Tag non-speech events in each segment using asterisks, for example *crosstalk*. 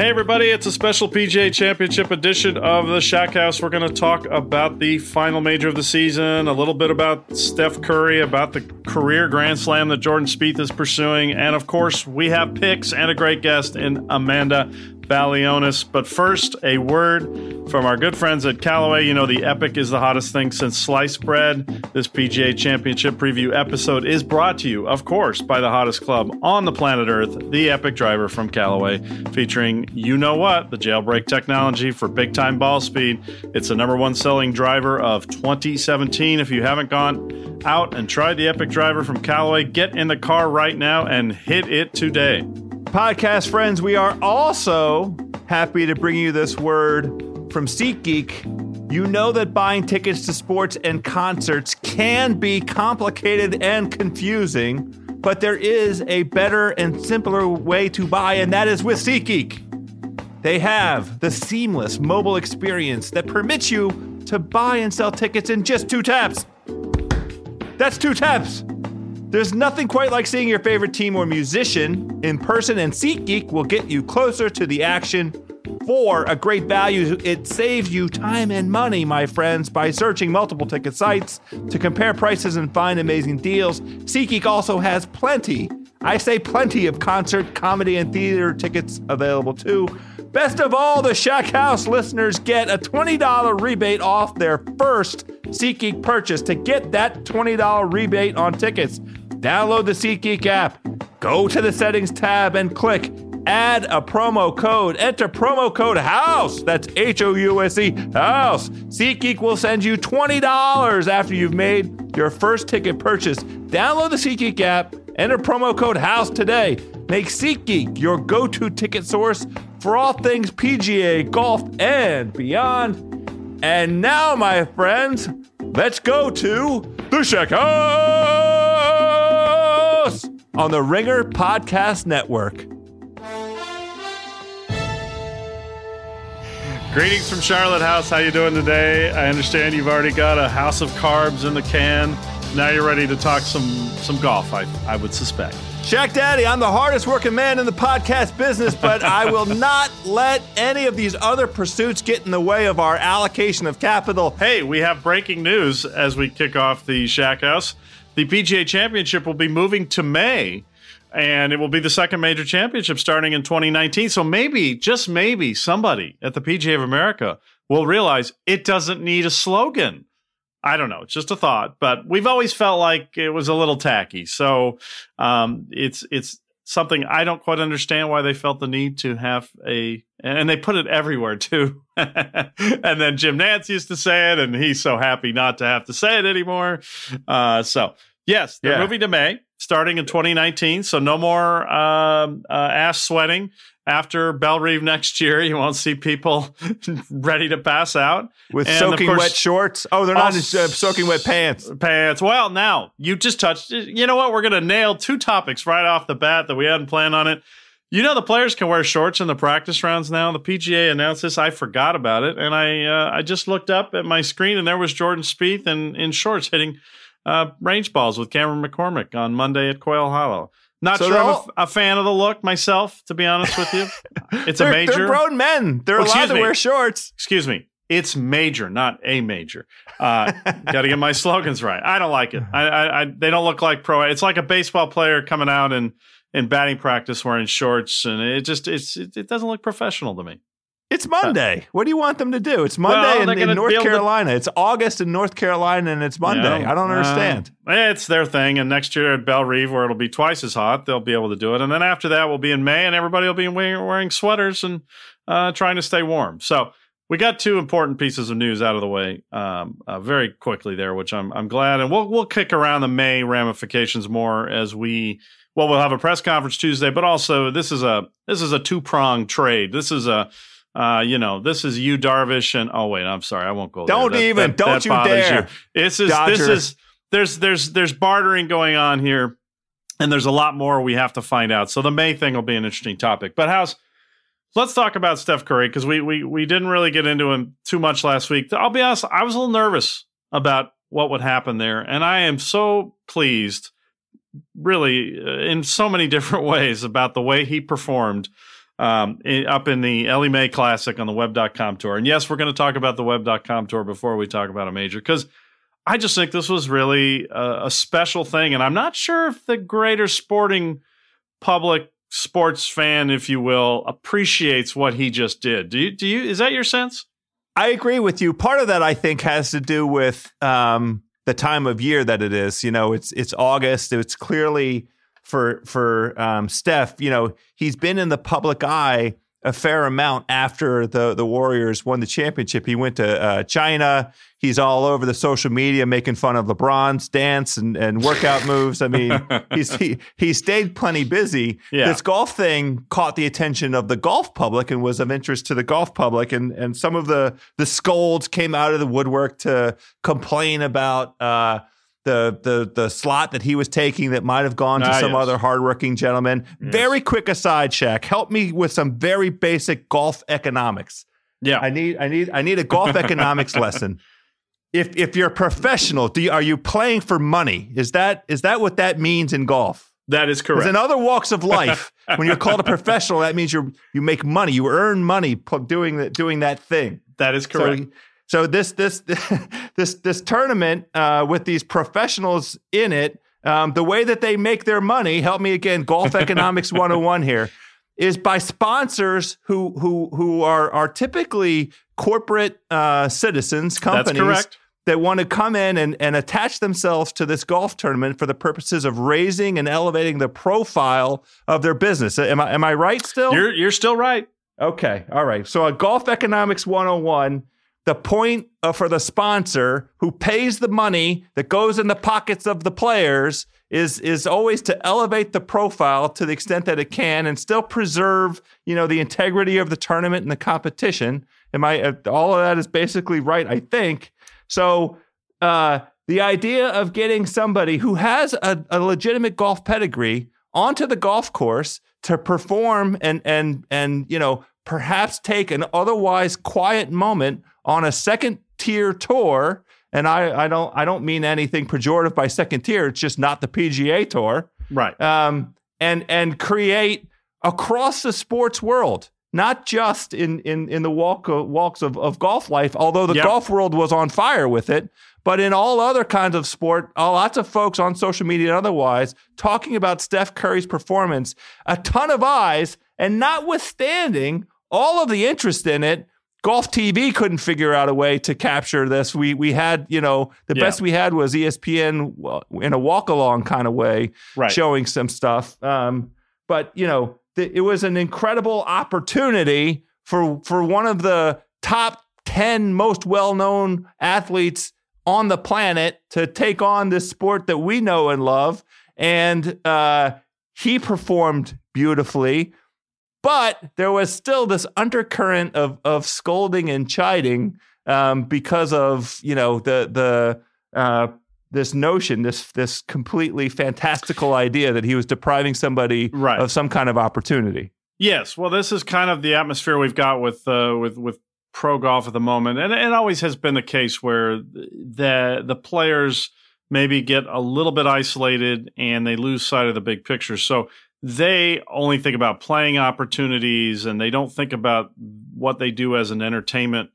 Hey, everybody, it's a special PGA Championship edition of the Shack House. We're going to talk about the final major of the season, a little bit about Steph Curry, about the career Grand Slam that Jordan Spieth is pursuing, and of course, we have picks and a great guest in Amanda Balionis. But first, a word from our good friends at Callaway. You know, the Epic is the hottest thing since sliced bread. This PGA Championship preview episode is brought to you, of course, by the hottest club on the planet Earth, the Epic Driver from Callaway, featuring, you know what, the jailbreak technology for big time ball speed. It's the number one selling driver of 2017. If you haven't gone out and tried the Epic Driver from Callaway, get in the car right now and hit it today. Podcast friends, we are also happy to bring you this word from SeatGeek. You know that buying tickets to sports and concerts can be complicated and confusing, but there is a better and simpler way to buy, and that is with SeatGeek. They have the seamless mobile experience that permits you to buy and sell tickets in just two taps. That's two taps. There's nothing quite like seeing your favorite team or musician in person, and SeatGeek will get you closer to the action for a great value. It saves you time and money, my friends, by searching multiple ticket sites to compare prices and find amazing deals. SeatGeek also has plenty, I say plenty of concert, comedy, and theater tickets available too. Best of all, the Shack House listeners get a $20 rebate off their first SeatGeek purchase. To get that $20 rebate on tickets, Download the SeatGeek app, go to the settings tab and click add a promo code. Enter promo code HOUSE. That's H O U S E, HOUSE. SeatGeek will send you $20 after you've made your first ticket purchase. Download the SeatGeek app, enter promo code HOUSE today. Make SeatGeek your go to ticket source for all things PGA, golf, and beyond. And now, my friends, let's go to the House on the Ringer Podcast Network. Greetings from Charlotte House. How you doing today? I understand you've already got a house of carbs in the can. Now you're ready to talk some some golf. I I would suspect. Shack Daddy, I'm the hardest working man in the podcast business, but I will *laughs* not let any of these other pursuits get in the way of our allocation of capital. Hey, we have breaking news as we kick off the Shack House. The PGA Championship will be moving to May, and it will be the second major championship starting in 2019. So maybe, just maybe, somebody at the PGA of America will realize it doesn't need a slogan. I don't know. It's just a thought, but we've always felt like it was a little tacky. So um, it's it's something I don't quite understand why they felt the need to have a, and they put it everywhere too. *laughs* and then Jim Nantz used to say it, and he's so happy not to have to say it anymore. Uh, so Yes, they're Yeah. moving to May, starting in 2019. So no more um, uh, ass sweating after Bellerive next year. You won't see people *laughs* ready to pass out with And, soaking course- wet shorts. Oh, they're not uh, soaking wet pants. pants. Well, now you just touched. You know what? We're going to nail two topics right off the bat that we hadn't planned on it. You know the players can wear shorts in the practice rounds now. The PGA announced this. I forgot about it, and I uh, I just looked up at my screen, and there was Jordan Spieth in in shorts hitting uh, range balls with Cameron McCormick on Monday at Quail Hollow. Not So sure I'm a, they'll- f- a fan of the look myself, to be honest with you. *laughs* It's a major. they're grown men. They're Well, allowed to me. wear shorts. Excuse me. It's major, not a major. Uh, *laughs* Got to get my slogans right. I don't like it. I, I, I, they don't look like pro. It's like a baseball player coming out in in batting practice wearing shorts, and it just it's it, it doesn't look professional to me. It's Monday. What do you want them to do? It's Monday Well, in, in North able to- Carolina. It's August in North Carolina, and it's Monday. Know? I don't understand. Uh, it's their thing, and next year at Bellerive, where it'll be twice as hot, they'll be able to do it. And then after that, we'll be in May, and everybody will be wearing, wearing sweaters and uh, trying to stay warm. So we got two important pieces of news out of the way um, uh, very quickly there, which I'm I'm glad, and we'll we'll kick around the May ramifications more as we. Well, we'll have a press conference Tuesday, but also this is a this is a two pronged trade. This is a uh, you know, this is you, Darvish, and oh wait, I'm sorry, I won't go. Don't That- even- that- don't that you dare. This is this is there's there's there's bartering going on here, and there's a lot more we have to find out. So the May thing will be an interesting topic. But how's let's talk about Steph Curry because we we we didn't really get into him too much last week. I'll be honest, I was a little nervous about what would happen there, and I am so pleased, really, uh, in so many *laughs* different ways about the way he performed. Um, in, up in the Ellie Mae Classic on the Web.com tour. And yes, we're going to talk about the Web.com tour before we talk about a major because I just think this was really a, a special thing. And I'm not sure if the greater sporting public sports fan, if you will, appreciates what he just did. Do you, do you, is that your sense? I agree with you. Part of that, I think, has to do with um, the time of year that it is. You know, it's it's August. It's clearly for for um, Steph. You know, he's been in the public eye a fair amount after the the Warriors won the championship. He went to uh, China. He's all over the social media making fun of LeBron's dance and, and workout moves. I mean, *laughs* he's he, he stayed plenty busy. Yeah. This golf thing caught the attention of the golf public and was of interest to the golf public. And and some of the the scolds came out of the woodwork to complain about uh, the the the slot that he was taking that might have gone to Ah, some yes. other hardworking gentleman. Very quick aside, Shaq. Help me with some very basic golf economics. Yeah. I need I need I need a golf *laughs* economics lesson. If if you're a professional, do you, are you playing for money? Is that is that what that means in golf? that is correct. Because in other walks of life, *laughs* when you're called a professional, that means you you make money, you earn money doing that doing that thing. that is correct. So, so this this *laughs* this this tournament uh, with these professionals in it, um, the way that they make their money, help me again, golf *laughs* economics 101 here, is by sponsors who who who are are typically corporate uh, citizens, companies that want to come in and, and attach themselves to this golf tournament for the purposes of raising and elevating the profile of their business. Am I am I right still? you're, you're still right. Okay. All right. So a golf economics 101, the point for the sponsor who pays the money that goes in the pockets of the players is is always to elevate the profile to the extent that it can and still preserve, you know, the integrity of the tournament and the competition. Am I uh, all of that is basically right, I think. So uh the idea of getting somebody who has a, a legitimate golf pedigree onto the golf course to perform and and and you know perhaps take an otherwise quiet moment on a second tier tour and I, I don't I don't mean anything pejorative by second tier it's just not the PGA tour Right. um, and and create across the sports world, not just in in in the walk of, walks of, of golf life. Although the Yep. golf world was on fire with it, but in all other kinds of sport, uh, lots of folks on social media and otherwise talking about Steph Curry's performance, a ton of eyes, and notwithstanding all of the interest in it. Golf TV couldn't figure out a way to capture this. We we had, you know, the Yeah. best we had was ESPN in a walk along kind of way, Right. showing some stuff. Um, but you know, th- it was an incredible opportunity for for one of the top ten most well known athletes on the planet to take on this sport that we know and love. And uh, he performed beautifully, but there was still this undercurrent of of scolding and chiding um, because of you know the the uh, this notion, this this completely fantastical idea that he was depriving somebody Right. of some kind of opportunity. Yes, well, this is kind of the atmosphere we've got with uh, with with pro golf at the moment, and it always has been the case where the the players maybe get a little bit isolated and they lose sight of the big picture. So they only think about playing opportunities, and they don't think about what they do as an entertainment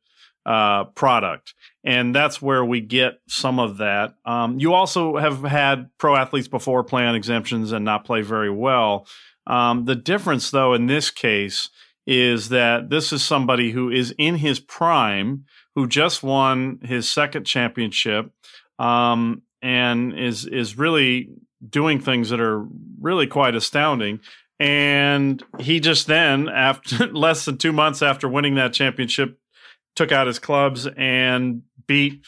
uh, product. And that's where we get some of that. Um, you also have had pro athletes before play on exemptions and not play very well. Um, the difference, though, in this case is that this is somebody who is in his prime, who just won his second championship, um, and is is really doing things that are really quite astounding. And he just then, after *laughs* less than two months after winning that championship, took out his clubs and beat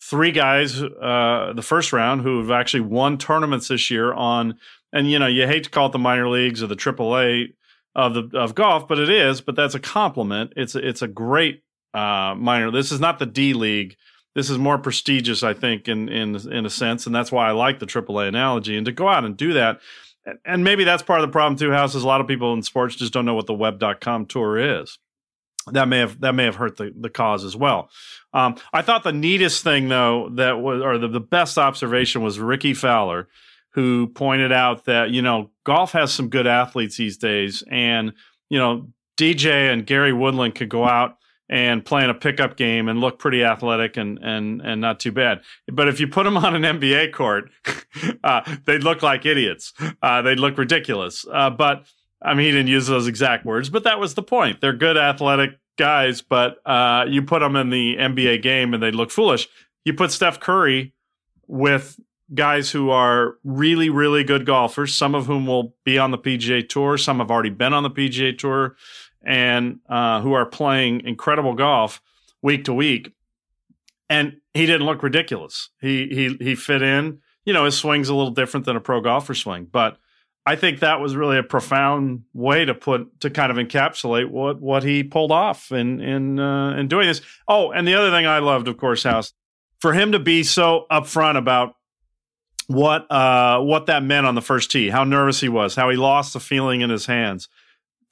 three guys uh, the first round who have actually won tournaments this year on and you know you hate to call it the minor leagues or the AAA of the of golf, but it is. But that's a compliment. It's a, it's a great uh, minor. This is not the D League. This is more prestigious, I think, in in in a sense, and that's why I like the AAA analogy. And to go out and do that, and- maybe that's part of the problem too. House is a lot of people in sports just don't know what the Web.com tour is. That may have that may have hurt the, the cause as well. Um, I thought the neatest thing though that was or the, the best observation was Rickie Fowler, who pointed out that you know golf has some good athletes these days, and you know DJ and Gary Woodland could go out and playing a pickup game and look pretty athletic and and and not too bad. But if you put them *laughs* on an NBA court, *laughs* uh, they'd look like idiots. Uh, they'd look ridiculous. Uh, but I mean, he didn't use those exact words, but that was the point. They're good athletic guys, but uh, you put them in the NBA game and they look foolish. You put Steph Curry with guys who are really, really good golfers, some of whom will be on the PGA Tour, some have already been on the PGA Tour, and uh, who are playing incredible golf week to week. And he didn't look ridiculous. He he he fit in. You know, his swing's a little different than a pro golfer swing, but I think that was really a profound way to put to kind of encapsulate what what he pulled off in in uh, in doing this. Oh, and the other thing I loved, of course, House, for him to be so upfront about what uh what that meant on the first tee, how nervous he was, how he lost the feeling in his hands.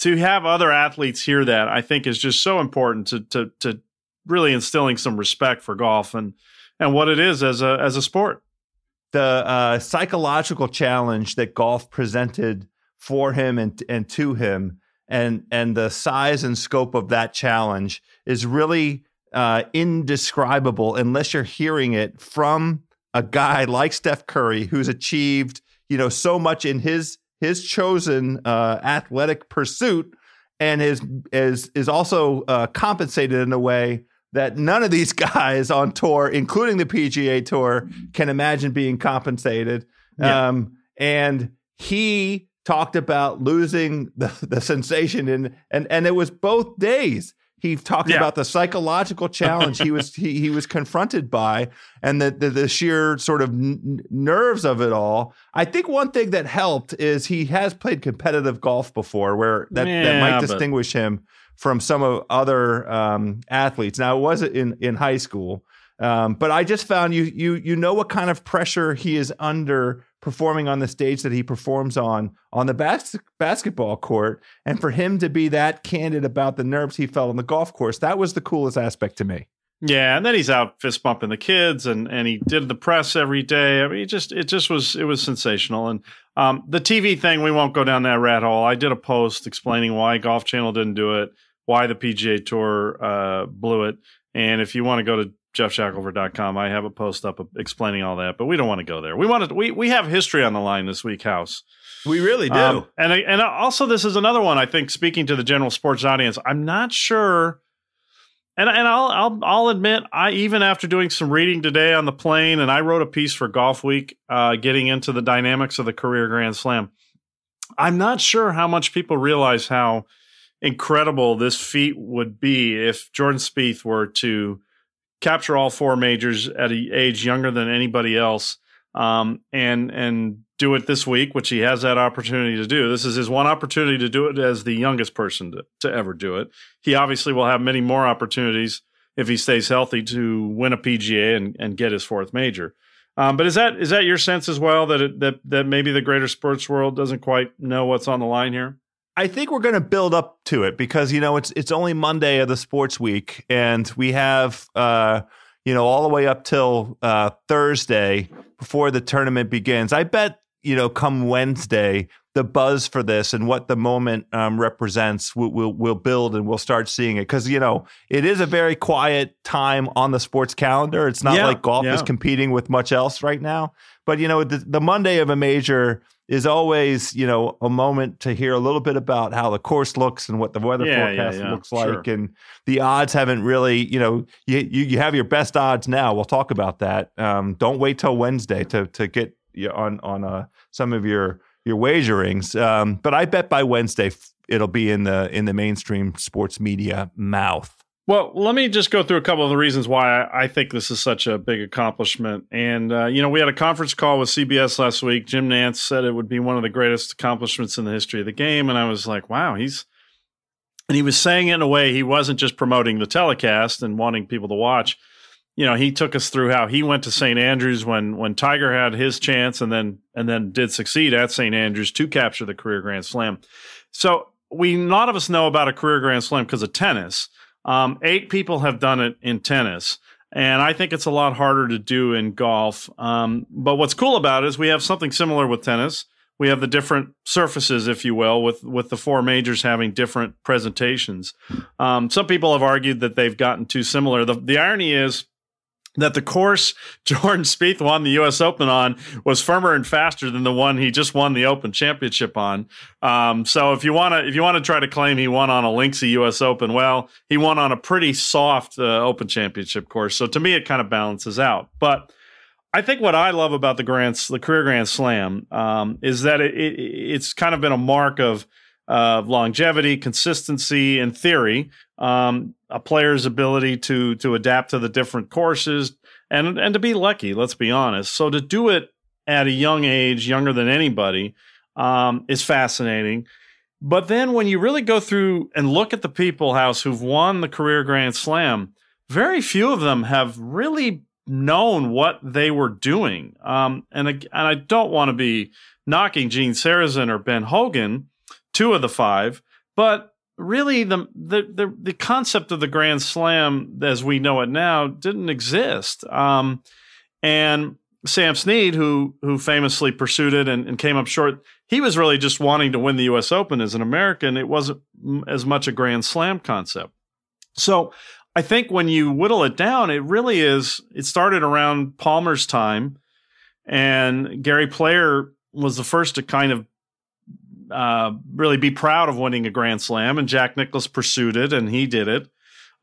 To have other athletes hear that, I think, is just so important to to to really instilling some respect for golf and and what it is as a as a sport. the uh, psychological challenge that golf presented for him and and to him, and and the size and scope of that challenge is really uh, indescribable unless you're hearing it from a guy like Steph Curry, who's achieved you know so much in his his chosen uh, athletic pursuit, and is is is also uh, compensated in a way that none of these *laughs* guys on tour, including the PGA Tour, can imagine being compensated. Yeah. Um, and he talked about losing the, *laughs* the sensation in and and it was both days. He talked Yeah. about the psychological challenge he was he, he was confronted by and the, the the sheer sort of n- nerves of it all. I think one thing that helped is he has played competitive golf before, where that, that Yeah, might but- distinguish him from some of other um, athletes. Now, it wasn't in in high school, um, but I just found you you you know what kind of pressure he is under performing on the stage that he performs on on the bas- basketball court, and for him to be that candid about the nerves he felt on the golf course, that was the coolest aspect to me. Yeah, and then he's out fist bumping the kids, and and he did the press every day. I mean, it just it just was it was sensational. And um, the TV thing, we won't go down that rat hole. I did a post explaining why Golf Channel didn't do it, why the PGA Tour uh, blew it, and if you want to go to geoffshackelford.com, I have a post up explaining all that. But we don't want to go there. We want to we we have history on the line this week, House. We really do. Um, and and also this is another one I think speaking to the general sports audience. I'm not sure and and I'll I'll I'll admit I even after doing some reading today on the plane and I wrote a piece for Golf Week uh, getting into the dynamics of the career Grand Slam. I'm not sure how much people realize how incredible this feat would be if Jordan Spieth were to capture all four majors at an age younger than anybody else, um, and and do it this week, which he has that opportunity to do. This is his one opportunity to do it as the youngest person to, to ever do it. He obviously will have many more opportunities if he stays healthy to win a PGA and, and get his fourth major. Um, but is that is that your sense as well that it, that that maybe the greater sports world doesn't quite know what's on the line here? I think we're going to build up to it because you know it's it's only Monday of the sports week, and we have uh, you know all the way up till uh, Thursday before the tournament begins. I bet you know come Wednesday the buzz for this and what the moment um, represents will will will build and we'll start seeing it because you know it is a very quiet time on the sports calendar. It's not Yeah, like golf yeah. is competing with much else right now. But you know the, the Monday of a major is always you know a moment to hear a little bit about how the course looks and what the weather Yeah, yeah, forecast yeah, looks sure. like and the odds haven't really you know you, you you have your best odds now. We'll talk about that. Um, don't wait till Wednesday to to get on on uh, some of your your wagerings. Um, but I bet by Wednesday it'll be in the in the mainstream sports media mouth. Well, let me just go through a couple of the reasons why I think this is such a big accomplishment. And, uh, you know, we had a conference call with CBS last week. Jim Nantz said it would be one of the greatest accomplishments in the history of the game. And I was like, wow, he's. And he was saying it in a way he wasn't just promoting the telecast and wanting people to watch. You know, he took us through how he went to St. Andrews when when Tiger had his chance and then and then did succeed at St. Andrews to capture the career Grand Slam. So we a lot of us know about a career Grand Slam because of tennis. Um, eight people have done it in tennis, and I think it's a lot harder to do in golf. Um, but what's cool about it is we have something similar with tennis. We have the different surfaces, if you will, with with the four majors having different presentations. Um, some people have argued that they've gotten too similar. The, the irony is that the course *laughs* Jordan Spieth won the U.S. Open on was firmer and faster than the one he just won the Open Championship on. Um, so if you want to, if you want to try to claim he won on a Linksy U.S. Open, well, he won on a pretty soft uh, Open Championship course. So to me, it kind of balances out. But I think what I love about the grants, the career Grand Slam, um, is that it, it, it's kind of been a mark of uh, longevity, consistency, and theory. Um, a player's ability to to adapt to the different courses and and to be lucky. Let's be honest. So to do it at a young age, younger than anybody, um, is fascinating. But then when you really go through and look at the people, House, who've won the career Grand Slam, very few of them have really known what they were doing. Um, and, and I don't want to be knocking Gene Sarazen or Ben Hogan, two of the five, but really the, the, the, the concept of the Grand Slam as we know it now didn't exist. Um, and Sam Snead, who who famously pursued it and, and came up short, he was really just wanting to win the U.S. Open as an American. It wasn't as much a Grand Slam concept. So I think when you whittle it down, it really is. It started around Palmer's time, and Gary Player was the first to kind of uh, really be proud of winning a Grand Slam, and Jack Nicklaus pursued it, and he did it.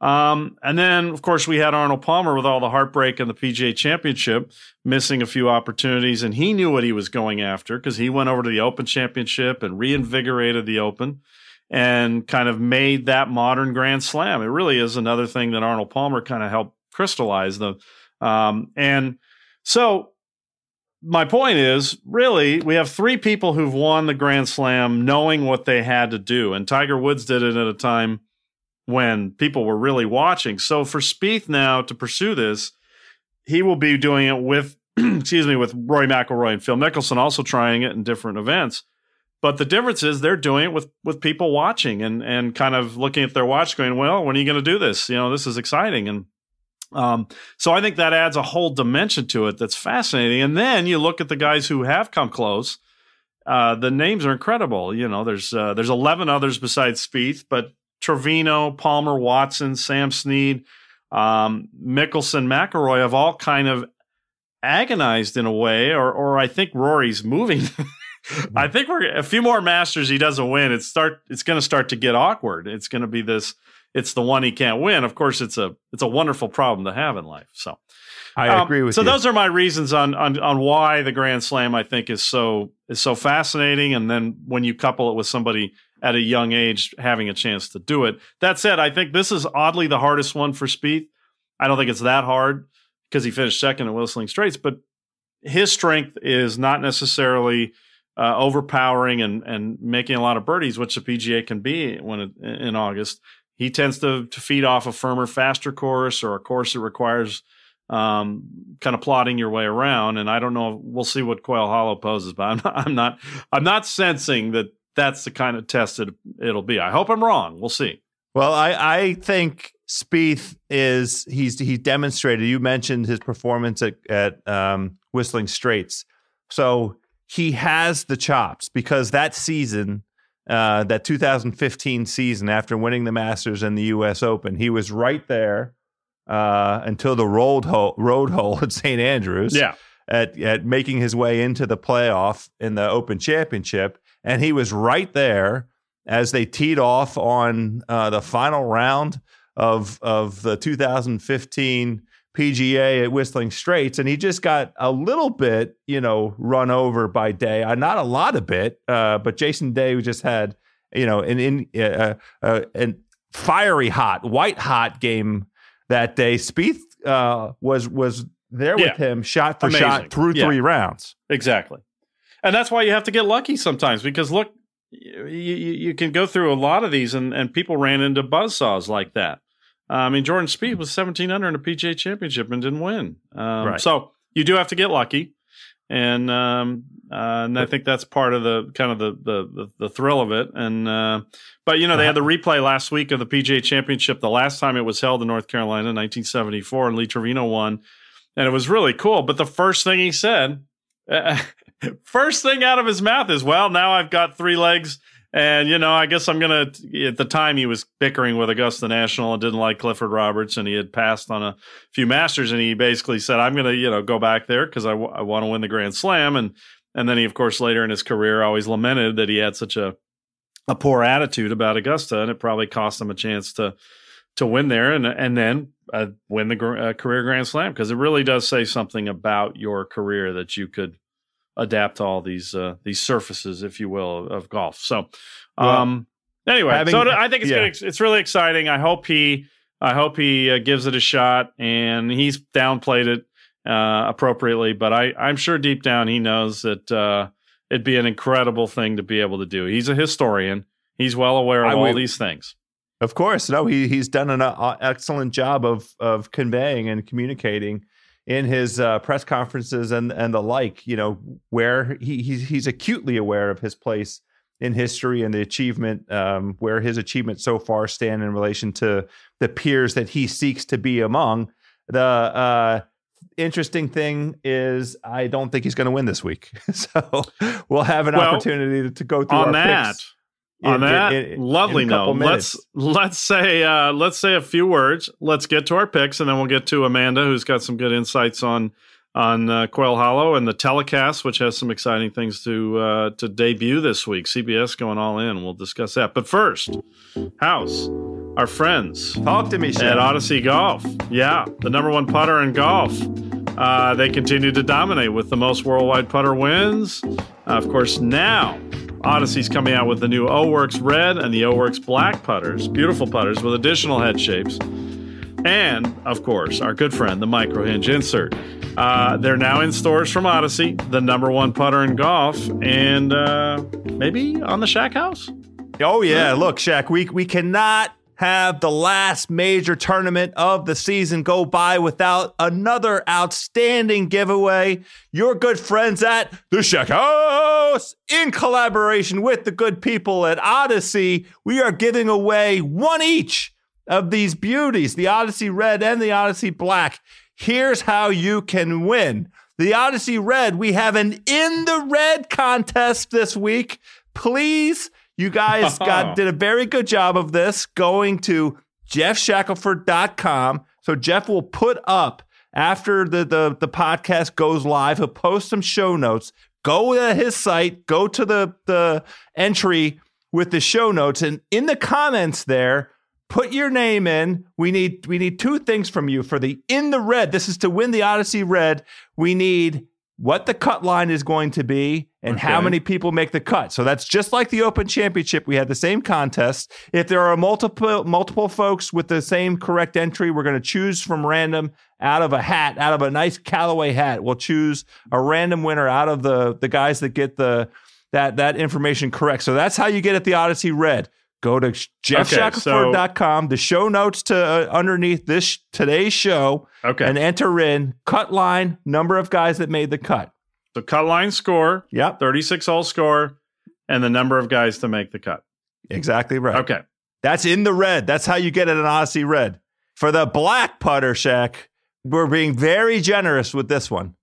Um, and then, of course, we had Arnold Palmer with all the heartbreak in the PGA Championship, missing a few opportunities, and he knew what he was going after because he went over to the Open Championship and reinvigorated the Open and kind of made that modern Grand Slam. It really is another thing that Arnold Palmer kind of helped crystallize the. Um, and so my point is really we have three people who've won the Grand Slam knowing what they had to do, and Tiger Woods did it at a time when people were really watching. So for Spieth now to pursue this, he will be doing it with *clears throat* excuse me with Rory McIlroy and Phil Mickelson also trying it in different events. But the difference is they're doing it with with people watching and and kind of looking at their watch, going, "Well, when are you going to do this? You know, this is exciting." And um, so I think that adds a whole dimension to it that's fascinating. And then you look at the guys who have come close. Uh, the names are incredible. You know, there's uh, there's 11 others besides Spieth, but Trevino, Palmer, Watson, Sam Snead, um, Mickelson, McIlroy have all kind of agonized in a way, or or I think Rory's moving. *laughs* I think we're a few more Masters he doesn't win. It's start. It's going to start to get awkward. It's going to be this. It's the one he can't win. Of course, it's a it's a wonderful problem to have in life. So I um, agree with so you. those are my reasons on, on on why the Grand Slam I think is so is so fascinating. And then when you couple it with somebody at a young age having a chance to do it. That said, I think this is oddly the hardest one for Spieth. I don't think it's that hard because he finished second at Whistling Straits, but his strength is not necessarily uh, overpowering and and making a lot of birdies, which the PGA can be when it, in August. He tends to to feed off a firmer, faster course or a course that requires um, kind of plotting your way around. And I don't know. We'll see what Quail Hollow poses, but I'm not, I'm not I'm not sensing that that's the kind of test that it'll be. I hope I'm wrong. We'll see. Well, I I think Spieth is he's he demonstrated. You mentioned his performance at at um, Whistling Straits, so he has the chops because that season, uh, that 2015 season, after winning the Masters and the U.S. Open, he was right there uh, until the road hole, road *laughs* hole at St Andrews. Yeah. At, at making his way into the playoff in the Open Championship, and he was right there as they teed off on uh, the final round of of the 2015 PGA at Whistling Straits, and he just got a little bit, you know, run over by Day. Uh, not a lot of bit, uh, but Jason Day just had, you know, an in uh, uh, an fiery hot, white hot game that day. Spieth uh, was was there with Yeah. him, shot for Amazing. shot through Yeah. three rounds. Exactly. And that's why you have to get lucky sometimes because look, you, you, you can go through a lot of these and, and people ran into buzzsaws like that. Uh, I mean, Jordan Spieth was 17 under in a PGA championship and didn't win. Um, Right. So you do have to get lucky. And um, uh, and I think that's part of the kind of the the the, the thrill of it. And uh, but you know they had the replay last week of the PGA Championship. The last time it was held in North Carolina, in 1974, and Lee Trevino won, and it was really cool. But the first thing he said, *laughs* first thing out of his mouth is, "Well, now I've got three legs." And you know, I guess I'm gonna. At the time, he was bickering with Augusta National and didn't like Clifford Roberts, and he had passed on a few Masters, and he basically said, "I'm gonna, you know, go back there because I, w- I want to win the Grand Slam." And and then he, of course, later in his career, always lamented that he had such a a poor attitude about Augusta, and it probably cost him a chance to to win there, and and then uh, win the gr- uh, career Grand Slam because it really does say something about your career that you could adapt to all these uh, these surfaces, if you will, of, golf. So, um, anyway, having- so I think it's yeah. gonna, it's really exciting. I hope he I hope he uh, gives it a shot, and he's downplayed it uh, appropriately, but I I'm sure deep down he knows that uh, it'd be an incredible thing to be able to do. He's a historian. He's well aware of I all would- these things. Of course, no, he he's done an uh, excellent job of of conveying and communicating in his uh, press conferences and and the like. You know, where he he's, he's acutely aware of his place in history and the achievement, um, where his achievements so far stand in relation to the peers that he seeks to be among. The uh, interesting thing is, I don't think he's going to win this week, *laughs* so we'll have an Well, opportunity to, to go through on that picks on in- that in- in- lovely in a note let's let's say uh let's say a few words let's get to our picks and then we'll get to amanda who's got some good insights on on uh, quail hollow and the telecast which has some exciting things to uh to debut this week cbs going all in we'll discuss that but first house our friends Talk to me, at Odyssey Golf. Yeah, the number one putter in golf. Uh, they continue to dominate with the most worldwide putter wins. Uh, of course, now Odyssey's coming out with the new O Works Red and the O Works Black putters, beautiful putters with additional head shapes. And, of course, our good friend, the Micro Hinge Insert. Uh, they're now in stores from Odyssey, the number one putter in golf, and uh, maybe on the Shack House. Oh yeah, look, Shaq, we we cannot have the last major tournament of the season go by without another outstanding giveaway. Your good friends at the Shaq House, in collaboration with the good people at Odyssey, we are giving away one each of these beauties, the Odyssey Red and the Odyssey Black. Here's how you can win. The Odyssey Red, we have an in the red contest this week. Please, you guys *laughs* got did a very good job of this going to geoffshackelford.com. So Geoff will put up after the, the, the podcast goes live, he'll post some show notes. Go to his site, go to the, the entry with the show notes, and in the comments there, put your name in. We need we need two things from you for the in the red. This is to win the Odyssey Red. We need what the cut line is going to be and Okay. how many people make the cut. So that's just like the Open Championship. We had the same contest. If there are multiple multiple folks with the same correct entry, we're going to choose from random out of a hat, out of a nice Callaway hat. We'll choose a random winner out of the the guys that get the that that information correct. So that's how you get at the Odyssey Red. Go to geoffshackelford.com, the show notes to uh, underneath this today's show, Okay. and enter in cut line, number of guys that made the cut. the cut line score, Yep, 36 hole score, and the number of guys to make the cut. exactly right. Okay. That's in the red. That's how you get it an Odyssey Red. For the black putter shack, we're being very generous with this one.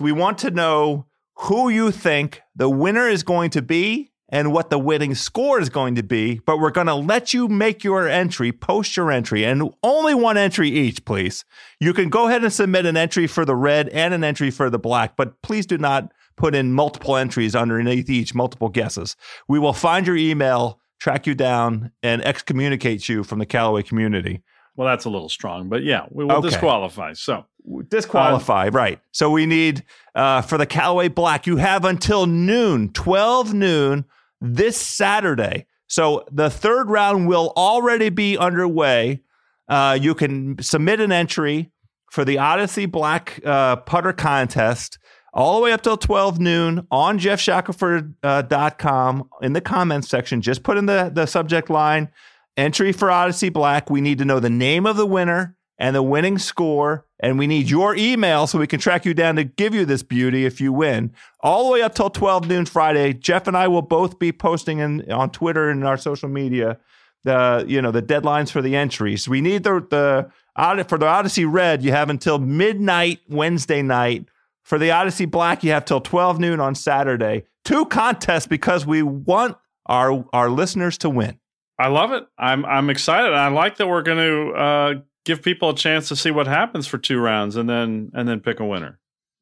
We want to know who you think the winner is going to be and what the winning score is going to be, but we're going to let you make your entry, post your entry, and only one entry each, please. You can go ahead and submit an entry for the red and an entry for the black, but please do not put in multiple entries underneath each, multiple guesses. We will find your email, track you down, and excommunicate you from the Callaway community. Well, that's a little strong, but yeah, we will Okay. disqualify. So, Disqualify, right. So we need uh, for the Callaway Black, you have until noon, 12 noon this Saturday. So the third round will already be underway. Uh, you can submit an entry for the Odyssey Black uh, putter contest all the way up till 12 noon on geoffshackelford.com in the comments section. Just put in the, the subject line entry for Odyssey Black. We need to know the name of the winner and the winning score. And we need your email so we can track you down to give you this beauty if you win. All the way up till 12 noon Friday. Geoff and I will both be posting in, on Twitter and our social media the you know the deadlines for the entries. We need the the for the Odyssey Red. You have until midnight Wednesday night. For the Odyssey Black, you have till 12 noon on Saturday. Two contests because we want our our listeners to win. I love it. I'm I'm excited. I like that we're going to uh, give people a chance to see what happens for two rounds and then and then pick a winner.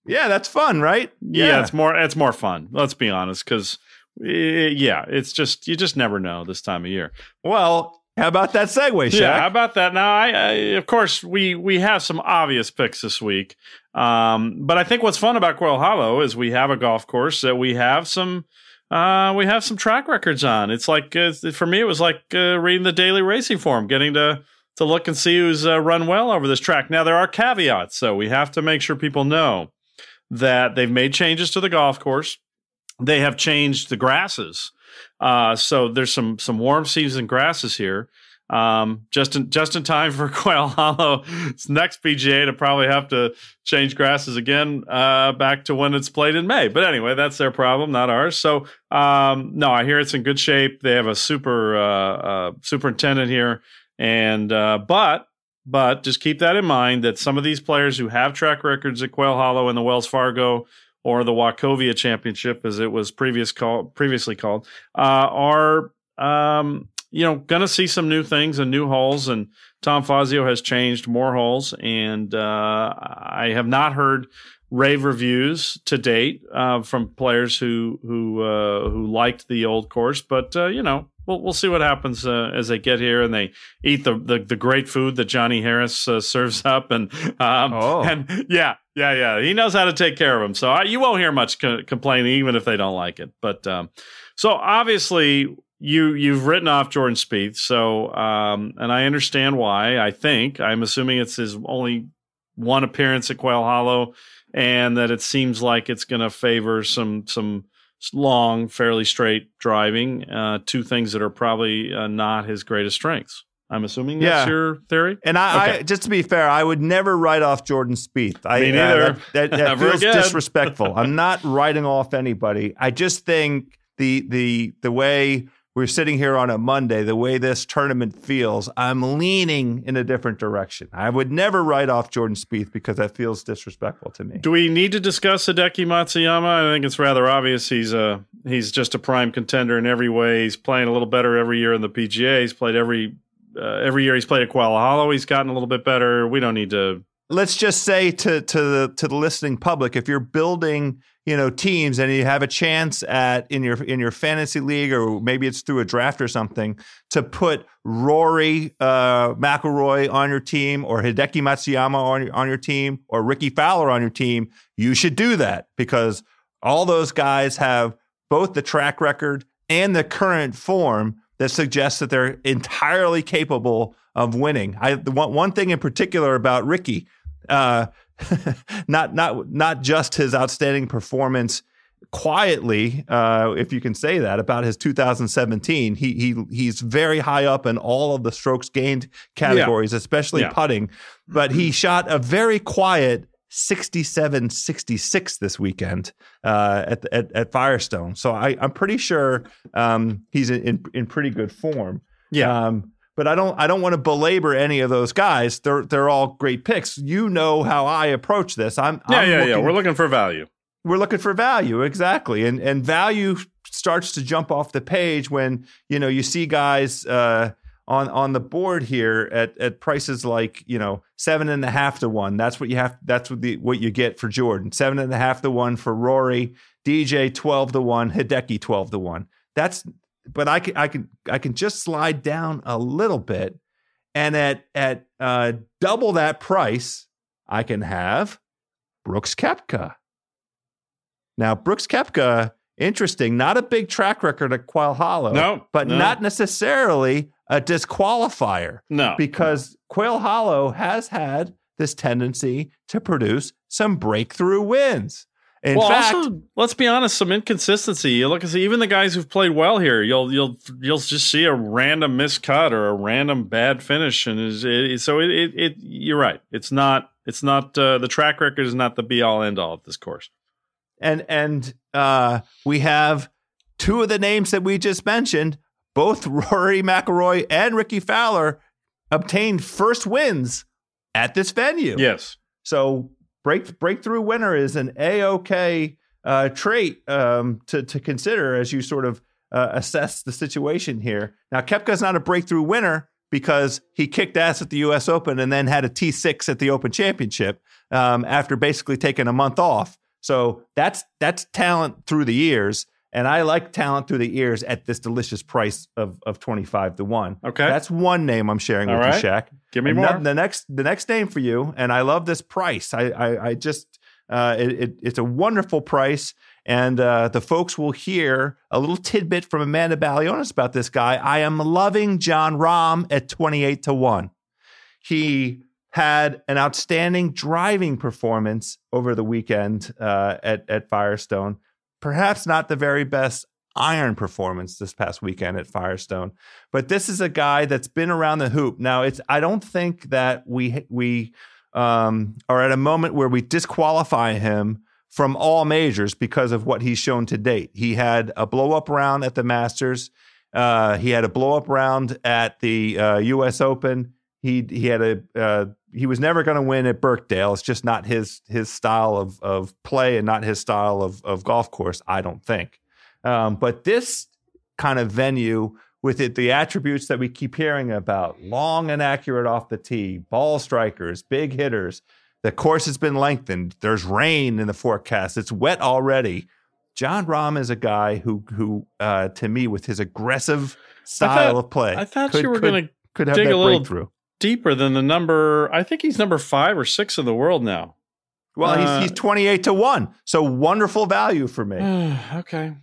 Yeah, that's fun, right? Yeah, it's more it's more fun. Let's be honest, because yeah, it's just you just never know this time of year. Well, how about that segue, Shaq? Yeah, how about that? Now, I, I of course we we have some obvious picks this week, um, but I think what's fun about Quail Hollow is we have a golf course that we have some uh, we have some track records on. It's like uh, for me, it was like uh, reading the daily racing form, getting to to look and see who's uh, run well over this track. Now there are caveats, so we have to make sure people know that they've made changes to the golf course. They have changed the grasses. Uh, so there's some some warm season grasses here. Um, just in just in time for *laughs* Quail Hollow's next PGA to probably have to change grasses again uh, back to when it's played in May. But anyway, that's their problem, not ours. So um, no, I hear it's in good shape. They have a super uh, uh, superintendent here, and uh, but but just keep that in mind that some of these players who have track records at Quail Hollow and the Wells Fargo or the Wachovia Championship, as it was previous called, previously called, uh, are um, you know going to see some new things and new holes. And Tom Fazio has changed more holes, and uh, I have not heard rave reviews to date uh, from players who who uh, who liked the old course. But uh, you know, we'll we'll see what happens uh, as they get here and they eat the the, the great food that Johnny Harris uh, serves up. And um, Oh. and yeah, yeah, yeah, he knows how to take care of them. So I, you won't hear much co- complaining, even if they don't like it. But um, so obviously. You you've written off Jordan Spieth, so um, and I understand why. I think I'm assuming it's his only one appearance at Quail Hollow, and that it seems like it's going to favor some some long, fairly straight driving. Uh, two things that are probably uh, not his greatest strengths. I'm assuming that's Yeah. your theory. And I, I, just to be fair, I would never write off Jordan Spieth. I, Me uh, neither. that that, that *laughs* feels again. disrespectful. I'm not writing off anybody. I just think the the the way we're sitting here on a Monday, the way this tournament feels, I'm leaning in a different direction. I would never write off Jordan Spieth because that feels disrespectful to me. Do we need to discuss Hideki Matsuyama? I think it's rather obvious he's a he's just a prime contender in every way. He's playing a little better every year in the PGA. He's played every uh, every year he's played at Quail Hollow. He's gotten a little bit better. We don't need to let's just say to to the to the listening public, if you're building you know teams and you have a chance at in your in your fantasy league or maybe it's through a draft or something to put Rory uh, McIlroy on your team or Hideki Matsuyama on your, on your team or Rickie Fowler on your team, you should do that because all those guys have both the track record and the current form that suggests that they're entirely capable of winning. I one, one thing in particular about Rickie, uh, *laughs* not not not just his outstanding performance quietly, uh, if you can say that about his 2017. He he he's very high up in all of the strokes gained categories, yeah. especially yeah. putting. But he shot a very quiet 67 66 this weekend uh, at, at, at Firestone. So I, I'm pretty sure um, he's in, in pretty good form. Yeah. Um, but I don't I don't want to belabor any of those guys. They're they're all great picks. You know how I approach this. I'm yeah I'm yeah looking, yeah. We're looking for value. We're looking for value exactly, and and value starts to jump off the page when you know you see guys. Uh, on on the board here at at prices like you know seven and a half to one. That's what you have. That's what the what you get for Jordan. Seven and a half to one for Rory. DJ twelve to one. Hideki twelve to one. That's but I can I can I can just slide down a little bit, and at at uh, double that price, I can have Brooks Koepka. Now Brooks Koepka, interesting. Not a big track record at Quail Hollow. No, but no. not necessarily a disqualifier. No. Because Quail Hollow has had this tendency to produce some breakthrough wins. In well, fact, also, let's be honest, some inconsistency. You look at even the guys who've played well here. You'll you'll you'll just see a random miscut or a random bad finish, and is it, so it, it, it You're right. It's not. It's not. Uh, the track record is not the be all end all of this course. And and uh, we have two of the names that we just mentioned both Rory McIlroy and Rickie Fowler obtained first wins at this venue. Yes. So break breakthrough winner is an a okay uh, trait um, to to consider as you sort of uh, assess the situation here. Now Koepka's not a breakthrough winner because he kicked ass at the U.S. Open and then had a T6 at the Open Championship um, after basically taking a month off. So that's that's talent through the years. And I like talent through the ears at this delicious price of, of 25 to 1. Okay. That's one name I'm sharing All with right. you, Shaq. Give me more. The next the next name for you, and I love this price. I I, I just uh, it, it, it's a wonderful price. And uh, the folks will hear a little tidbit from Amanda Balionis about this guy. I am loving Jon Rahm at 28 to 1. He had an outstanding driving performance over the weekend uh, at, at Firestone perhaps not the very best iron performance this past weekend at Firestone. But this is a guy that's been around the hoop. Now, it's I don't think that we we um, are at a moment where we disqualify him from all majors because of what he's shown to date. He had a blow up round at the Masters. Uh, he had a blow up round at the uh, U.S. Open. He he had a uh, he was never going to win at Birkdale. It's just not his his style of of play and not his style of of golf course. I don't think. Um, but this kind of venue with it, the attributes that we keep hearing about: long and accurate off the tee, ball strikers, big hitters. The course has been lengthened. There's rain in the forecast. It's wet already. Jon Rahm is a guy who who uh, to me with his aggressive style thought, of play. I thought could, you were going to could have dig that a little breakthrough deeper than the number. I think he's number five or six in the world now. Well, uh, he's, he's 28 to 1. So wonderful value for me. *sighs* okay.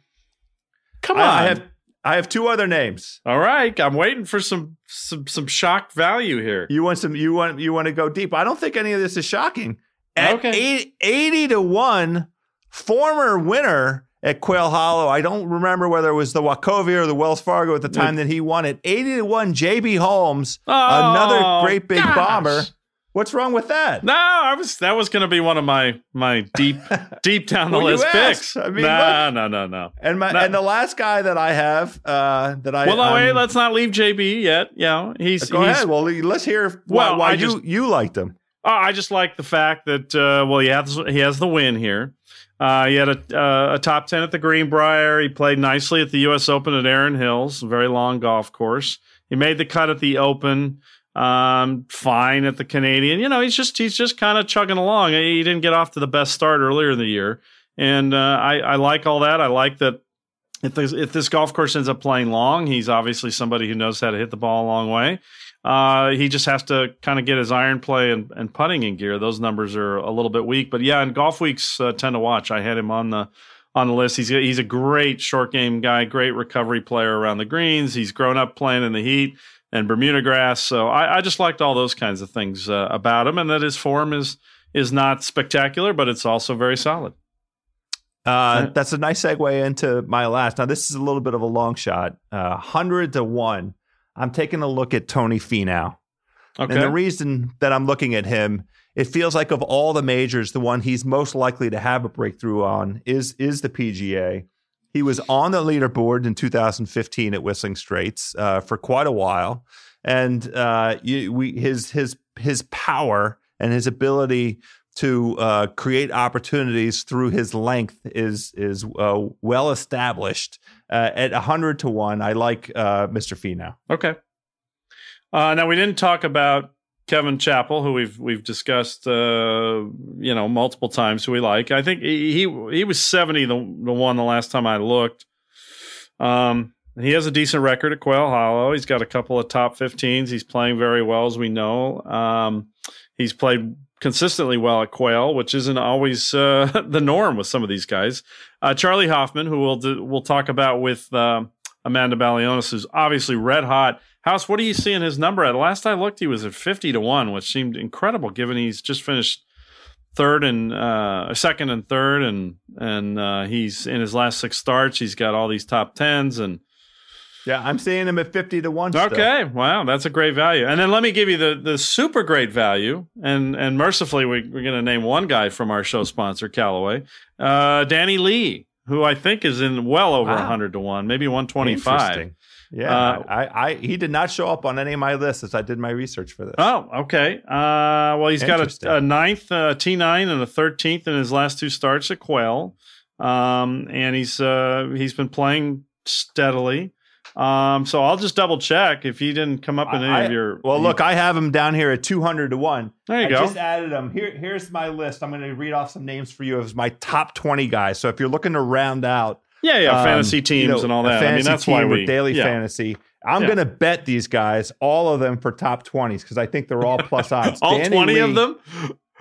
Come on. I, I, have I have two other names. All right. I'm waiting for some some some shock value here. You want some you want you want to go deep. I don't think any of this is shocking. At okay. 80, 80 to 1, former winner at Quail Hollow. I don't remember whether it was the Wachovia or the Wells Fargo at the time that he won it. 80 to 1, JB Holmes, oh, another great big gosh. bomber. What's wrong with that? No, I was that was going to be one of my my deep *laughs* deep down the well, list picks. I mean, no, look, no, no, no. And my no. and the last guy that I have uh, that I well, no, um, wait, let's not leave JB yet. Yeah, he's go he's, ahead. Well, let's hear well, why, why I you just, you liked him. Oh, I just like the fact that uh, well, he has he has the win here. Uh, he had a, uh, a top 10 at the Greenbrier. He played nicely at the U.S. Open at Erin Hills, very long golf course. He made the cut at the Open. um, fine at the Canadian. You know, he's just he's just kind of chugging along. He didn't get off to the best start earlier in the year, and uh, I, I like all that. I like that if if this golf course ends up playing long, he's obviously somebody who knows how to hit the ball a long way. Uh, he just has to kind of get his iron play and, and, putting in gear. Those numbers are a little bit weak, but yeah, and golf weeks uh, tend to watch. I had him on the on the list. He's he's a great short game guy, great recovery player around the greens. He's grown up playing in the heat and Bermuda grass, so I, I just liked all those kinds of things uh, about him, and that his form is is not spectacular, but it's also very solid. Uh, that's a nice segue into my last. Now, this is a little bit of a long shot. Uh, 100 to 1 I'm taking a look at Tony Finau. Okay. And the reason that I'm looking at him, it feels like of all the majors, the one he's most likely to have a breakthrough on is is the PGA. He was on the leaderboard in 2015 at Whistling Straits uh, for quite a while, and uh, you, we, his his his power and his ability to uh, create opportunities through his length is is uh, well established. Uh, at hundred to one, I like uh, Mr. Finau. Okay. Uh, now we didn't talk about Kevin Chappell, who we've we've discussed, uh, you know, multiple times. Who we like. I think he he, he was seventy the the one the last time I looked. Um, he has a decent record at Quail Hollow. He's got a couple of top 15s. He's playing very well, as we know. Um, he's played consistently well at Quail, which isn't always uh, *laughs* the norm with some of these guys. Uh, Charley Hoffman, who we'll do, we'll talk about with uh, Amanda Balionis, who's obviously red hot. House, what are you seeing his number at? Last I looked, he was at fifty to one, which seemed incredible given he's just finished third and uh, second and third, and and uh, he's in his last six starts. He's got all these top tens and yeah, I'm seeing him at 50 to 1. Okay. Wow. That's a great value. And then let me give you the, the super great value. And, and mercifully, we, are going to name one guy from our show sponsor, Callaway, uh, Danny Lee, who I think is in well over wow. 100 to 1, maybe 125. Yeah, uh, I, I, he did not show up on any of my lists as I did my research for this. Oh, okay. Uh, well, he's got a, a ninth uh, T9 and a 13th in his last two starts at Quail, um, and he's uh, he's been playing steadily. Um, so I'll just double check if he didn't come up in any I, of your. Well, look, I have him down here at two hundred to one. There you I go. Just added them. Here, here's my list. I'm going to read off some names for you of my top twenty guys. So if you're looking to round out, yeah, yeah, um, fantasy teams you know, and all that. I mean, that's why we daily yeah. fantasy. I'm yeah. going to bet these guys, all of them, for top twenties because I think they're all plus *laughs* odds. all Danny twenty Lee, of them.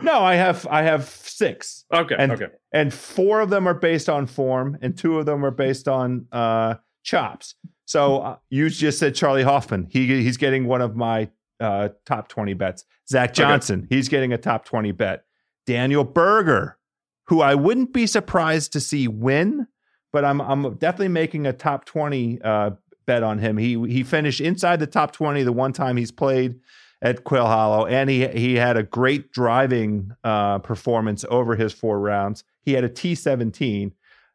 No, I have I have six. Okay, and, okay, and four of them are based on form, and two of them are based on uh, chops. So uh, you just said Charley Hoffman. He he's getting one of my uh, top twenty bets. Zach Johnson. Okay. He's getting a top twenty bet. Daniel Berger, who I wouldn't be surprised to see win, but I'm I'm definitely making a top twenty uh, bet on him. He he finished inside the top twenty the one time he's played at Quail Hollow, and he he had a great driving uh, performance over his four rounds. He had a T seventeen.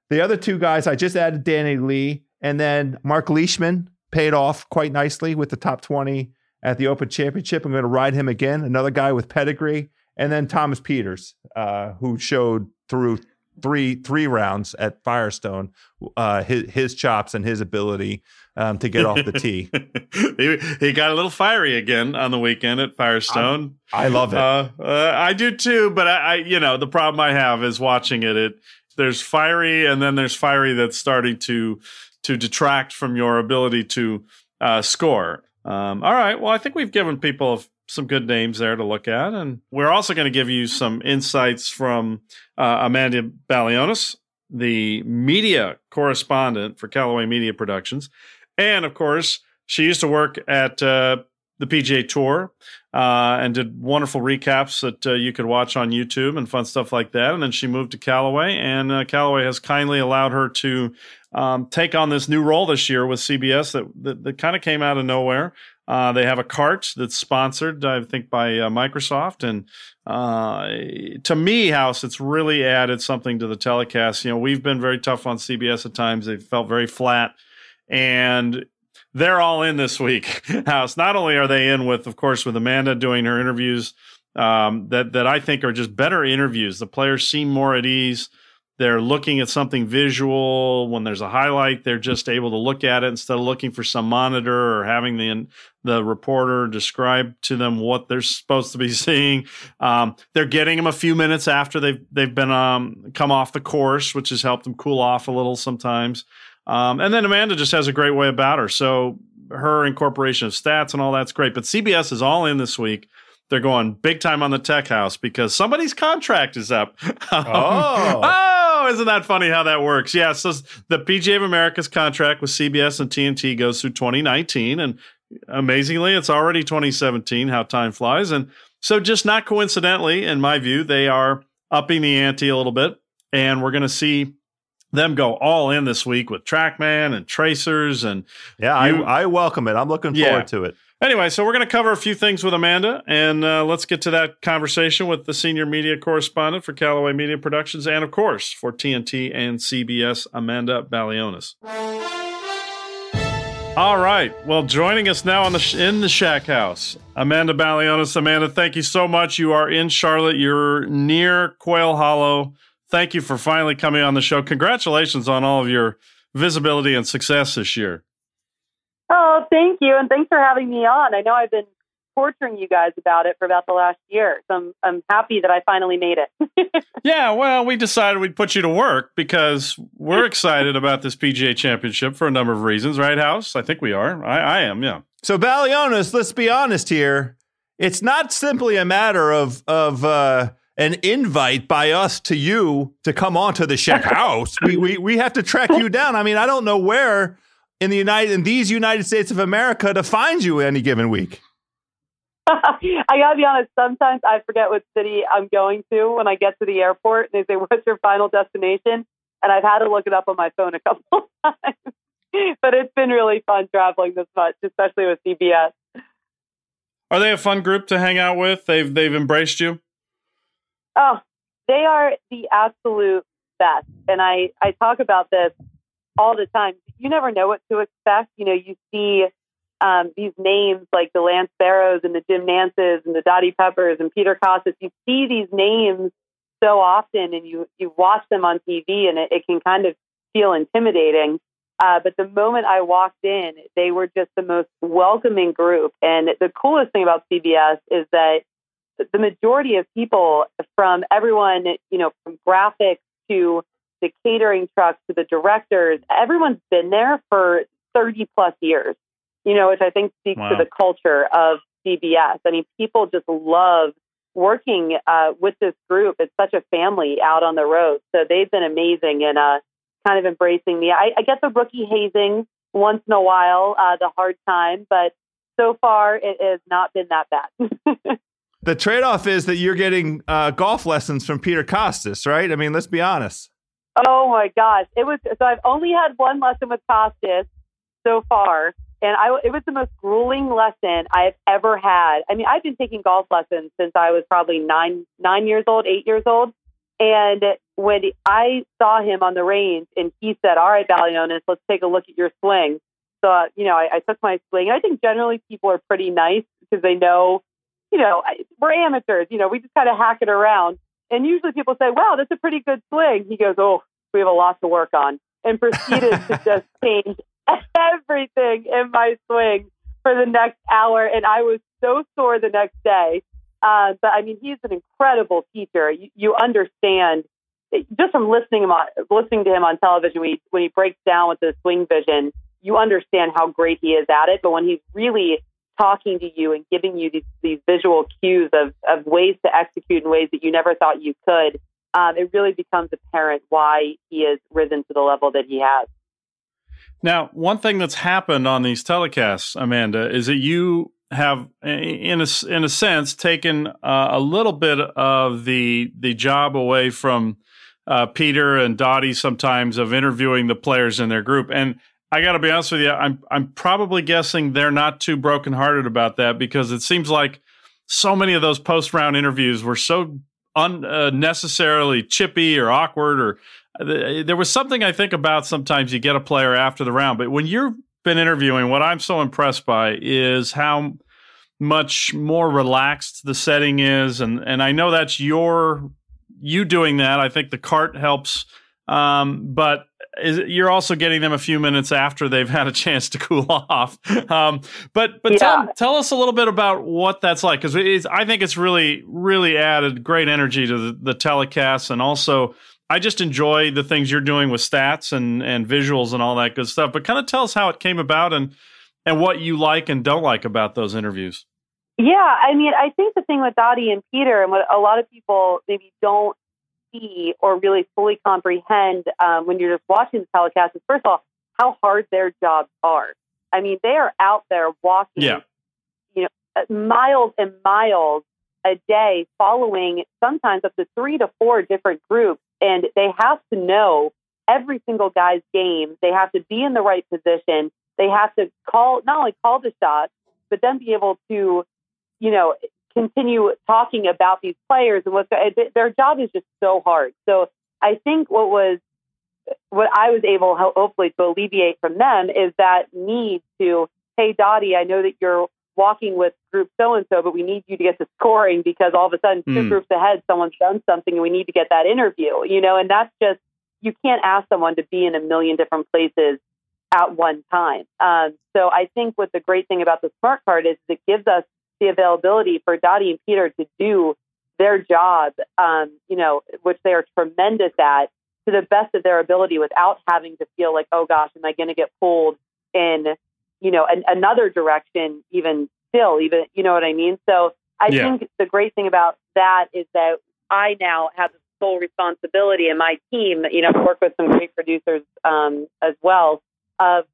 The other two guys, I just added Danny Lee. And then Mark Leishman paid off quite nicely with the top 20 at the Open Championship. I'm going to ride him again, another guy with pedigree. And then Thomas Pieters, uh, who showed through three three rounds at Firestone uh, his, his chops and his ability um, to get off the tee. *laughs* he, he, got a little fiery again on the weekend at Firestone. I, I love it. Uh, uh, I do too, but I, I, you know, the problem I have is watching it. It there's fiery, and then there's fiery that's starting to to detract from your ability to uh, score. Um, all right. Well, I think we've given people some good names there to look at. And we're also going to give you some insights from uh, Amanda Balionis, the media correspondent for Callaway Media Productions. And of course, she used to work at uh, the PGA Tour uh, and did wonderful recaps that uh, you could watch on YouTube and fun stuff like that. And then she moved to Callaway, and uh, Callaway has kindly allowed her to um, take on this new role this year with CBS that that, that kind of came out of nowhere. Uh, they have a cart that's sponsored, I think, by uh, Microsoft, and uh, to me, House, it's really added something to the telecast. You know, we've been very tough on CBS at times; they felt very flat, and they're all in this week. *laughs* House. Not only are they in with, of course, with Amanda doing her interviews um, that that I think are just better interviews. The players seem more at ease they're looking at something visual. When there's a highlight they're just able to look at it instead of looking for some monitor or having the the reporter describe to them what they're supposed to be *laughs* seeing. Um, they're getting them a few minutes after they've they've been um, come off the course which has helped them cool off a little sometimes. Um, and then amanda just has a great way about her. So her incorporation of stats and all that's great but cbs is all in this week. They're going big time on the tech house because somebody's contract is up. *laughs* oh. oh, *laughs* Oh, isn't that funny how that works? Yeah, so the PGA of America's contract with CBS and TNT goes through 2019, and amazingly, it's already 2017. How time flies, and so just not coincidentally, in my view, they are upping the ante a little bit, and we're going to see them go all in this week with TrackMan and tracers and yeah, you, I, I welcome it. I'm looking forward yeah. to it. Anyway, so we're going to cover a few things with Amanda, and uh, let's get to that conversation with the senior media correspondent for Callaway Media Productions, and of course for TNT and CBS, Amanda Balionis. All right. Well, joining us now on the sh- in the Shack House, Amanda Balionis. Amanda, thank you so much. You are in Charlotte. You're near Quail Hollow. Thank you for finally coming on the show. Congratulations on all of your visibility and success this year. Oh, thank you, and thanks for having me on. I know I've been torturing you guys about it for about the last year, so I'm I'm happy that I finally made it. *laughs* yeah, well, we decided we'd put you to work because we're *laughs* excited about this PGA Championship for a number of reasons, right, House? I think we are. I, I am, yeah. So, Balionis, let's be honest here. It's not simply a matter of of uh, an invite by us to you to come onto the Shack *laughs* House. we, we we have to track you down. I mean, I don't know where in the United in these United States of America to find you any given week? *laughs* I gotta be honest. Sometimes I forget what city I'm going to when I get to the airport. They say, *laughs* "What's your final destination?" And I've had to look it up on my phone a couple *laughs* times. but it's been really fun traveling this much, especially with CBS. Are they a fun group to hang out with? They've they've embraced you. Oh, they are the absolute best, and I I talk about this all the time you never know what to expect. You know, you see um, these names like the Lance Barrows and the Jim Nantzes and the Dottie Peppers and Peter Kostis. You see these names so often, and you you watch them on TV, and it, it can kind of feel intimidating. Uh, but the moment I walked in, they were just the most welcoming group. And the coolest thing about CBS is that the majority of people, from everyone, you know, from graphics to the catering trucks to the directors, everyone's been there for 30 plus years, you know, which I think speaks wow. to the culture of CBS. I mean, people just love working uh, with this group. It's such a family out on the road. So they've been amazing in uh, kind of embracing me. I, I get the rookie hazing once in a while, uh, the hard time, but so far it has not been that bad. *laughs* the trade off is that you're getting uh, golf lessons from Peter Kostis, right? I mean, let's be honest. Oh my gosh, it was so. I've only had one lesson with Kostis so far, and I it was the most grueling lesson I've ever had. I mean, I've been taking golf lessons since I was probably nine nine years old, eight years old, and when I saw him on the range, and he said, "All right, Balionis, let's take a look at your swing." So uh, you know, I, I took my swing. I think generally people are pretty nice because they know, you know, we're amateurs. You know, we just kind of hack it around. And usually people say, wow, that's a pretty good swing. He goes, oh, we have a lot to work on. And proceeded to *laughs* just change everything in my swing for the next hour. And I was so sore the next day. Uh, but I mean, he's an incredible teacher. You, you understand just from listening him on, listening to him on television when he, when he breaks down with the swing vision, you understand how great he is at it. But when he's really talking to you and giving you these, these visual cues of, of ways to execute in ways that you never thought you could, um, it really becomes apparent why he has risen to the level that he has. Now, one thing that's happened on these telecasts, Amanda, is that you have, in a, in a sense, taken uh, a little bit of the the job away from uh, Peter and Dottie sometimes of interviewing the players in their group. And I got to be honest with you, I'm I'm probably guessing they're not too brokenhearted about that because it seems like so many of those post round interviews were so unnecessarily chippy or awkward or uh, there was something I think about sometimes you get a player after the round, but when you've been interviewing, what I'm so impressed by is how much more relaxed the setting is, and and I know that's your you doing that. I think the cart helps Um, but is, you're also getting them a few minutes after they've had a chance to *laughs* cool off. Um, but but yeah. tell, tell us a little bit about what that's like because I think it's really really added great energy to the, the telecast and also I just enjoy the things you're doing with stats and and visuals and all that good stuff. But kind of tell us how it came about and and what you like and don't like about those interviews. Yeah, I mean, I think the thing with Dottie and Peter and what a lot of people maybe don't see or really fully comprehend um, when you're just watching the telecast is first of all how hard their jobs are. I mean, they are out there walking, yeah. you know, uh, miles and miles a day, following sometimes up to three to four different groups and they have to know every single guy's game. They have to be in the right position. They have to call, not only call the shots, but then be able to, you know, continue talking about these players and what their job is just so hard. So I think what was, what I was able hopefully to alleviate from them is that need to, hey, Dottie, I know that you're walking with group so and so, but we need you to get to scoring because all of a sudden, two mm. groups ahead, someone's done something and we need to get that interview, you know, and that's just, you can't ask someone to be in a million different places at one time. Um, so I think what the great thing about the smart card is it gives us the availability for Dottie and Peter to do their job, um, you know, which they are tremendous at to the best of their ability without having to feel like, oh gosh, am I going to get pulled in you know, an, another direction even still, even, you know what I mean? So I yeah. think the great thing about that is that I now have the sole responsibility and my team, you know, work with some great producers um, as well of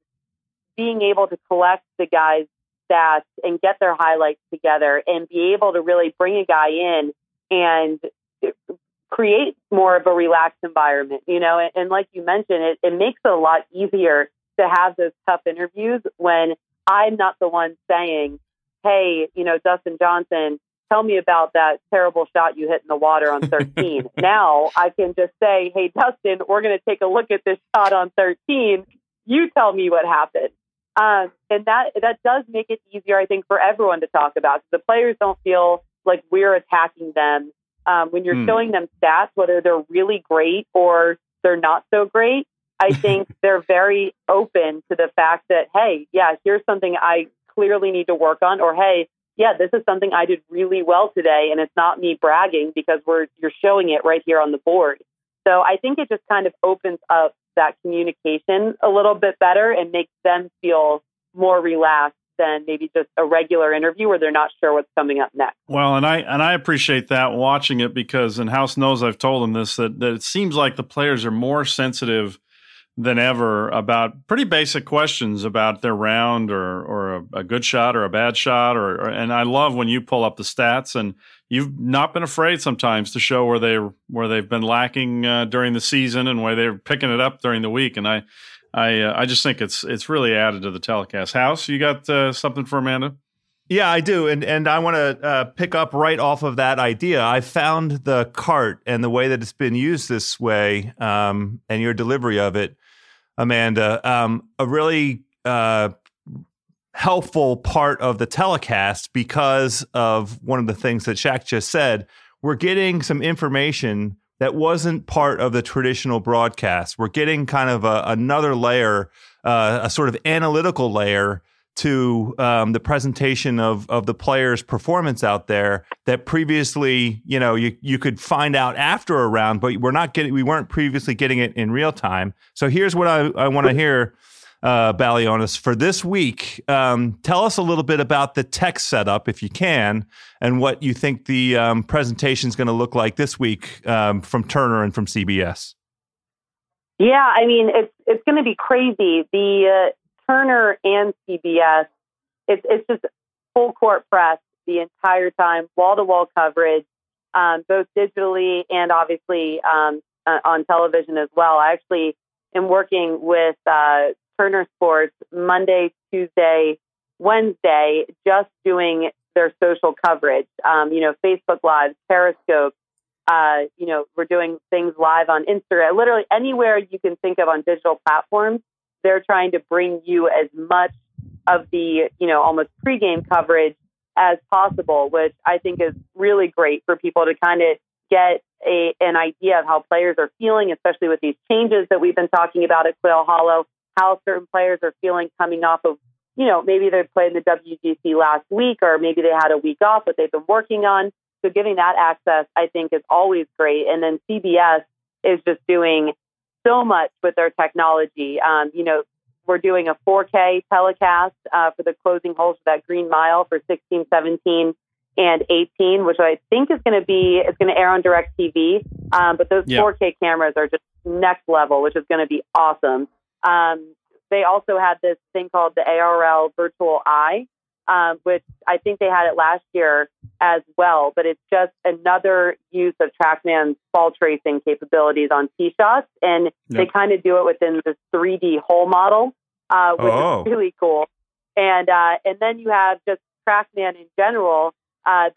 being able to collect the guys' stats and get their highlights together and be able to really bring a guy in and uh, create more of a relaxed environment, you know, and, and like you mentioned, it, it makes it a lot easier to have those tough interviews when I'm not the one saying, hey, you know, Dustin Johnson, tell me about that terrible shot you hit in the water on 13. *laughs* now I can just say, hey, Dustin, we're going to take a look at this shot on 13. You tell me what happened. Um, and that that does make it easier, I think, for everyone to talk about. The players don't feel like we're attacking them. Um, when you're hmm. showing them stats, whether they're really great or they're not so great, I *laughs* think they're very open to the fact that, hey, yeah, here's something I clearly need to work on, or hey, yeah, this is something I did really well today, and it's not me bragging because we're you're showing it right here on the board. So I think it just kind of opens up that communication a little bit better and makes them feel more relaxed than maybe just a regular interview where they're not sure what's coming up next. Well, and I and I appreciate that watching it because and House knows I've told them this that, that it seems like the players are more sensitive than ever about pretty basic questions about their round or or a, a good shot or a bad shot or, or, and I love when you pull up the stats and you've not been afraid sometimes to show where they where they've been lacking uh, during the season and where they're picking it up during the week and I I uh, I just think it's it's really added to the telecast. House, you got uh, something for Amanda? Yeah, I do, and and I want to uh, pick up right off of that idea. I found the cart and the way that it's been used this way, um, and your delivery of it Amanda, um, a really uh, helpful part of the telecast because of one of the things that Shaq just said. We're getting some information that wasn't part of the traditional broadcast. We're getting kind of a, another layer, uh, a sort of analytical layer to um, the presentation of of the player's performance out there that previously you know you you could find out after a round but we're not getting we weren't previously getting it in real time. So here's what i, I want to hear uh, Balionis for this week um, tell us a little bit about the tech setup if you can and what you think the um, presentation is going to look like this week um, from turner and from cbs yeah i mean it's it's going to be crazy. The uh, Turner and CBS, it's it's just full court press the entire time, wall to wall coverage, um, both digitally and obviously um, uh, on television as well. I actually am working with uh, Turner Sports Monday, Tuesday, Wednesday, just doing their social coverage. Um, you know, Facebook Live, Periscope. Uh, you know, we're doing things live on Instagram, literally anywhere you can think of on digital platforms they're trying to bring you as much of the, you know, almost pregame coverage as possible, which I think is really great for people to kind of get a, an idea of how players are feeling, especially with these changes that we've been talking about at Quail Hollow, how certain players are feeling coming off of, you know, maybe they played in the WGC last week or maybe they had a week off, but they've been working on. So giving that access, I think, is always great. And then CBS is just doing so much with their technology. Um, you know, we're doing a 4K telecast uh, for the closing holes for that Green Mile for 16, 17, and 18, which I think is going to be it's going to air on DirecTV. Um, but those yeah. 4K cameras are just next level, which is going to be awesome. Um, they also had this thing called the ARL Virtual Eye, um, which I think they had it last year as well. But it's just another use of TrackMan's ball tracing capabilities on tee shots, and yep. they kind of do it within this 3D hole model, uh, which oh. is really cool. And uh, and then you have just TrackMan in general. Uh,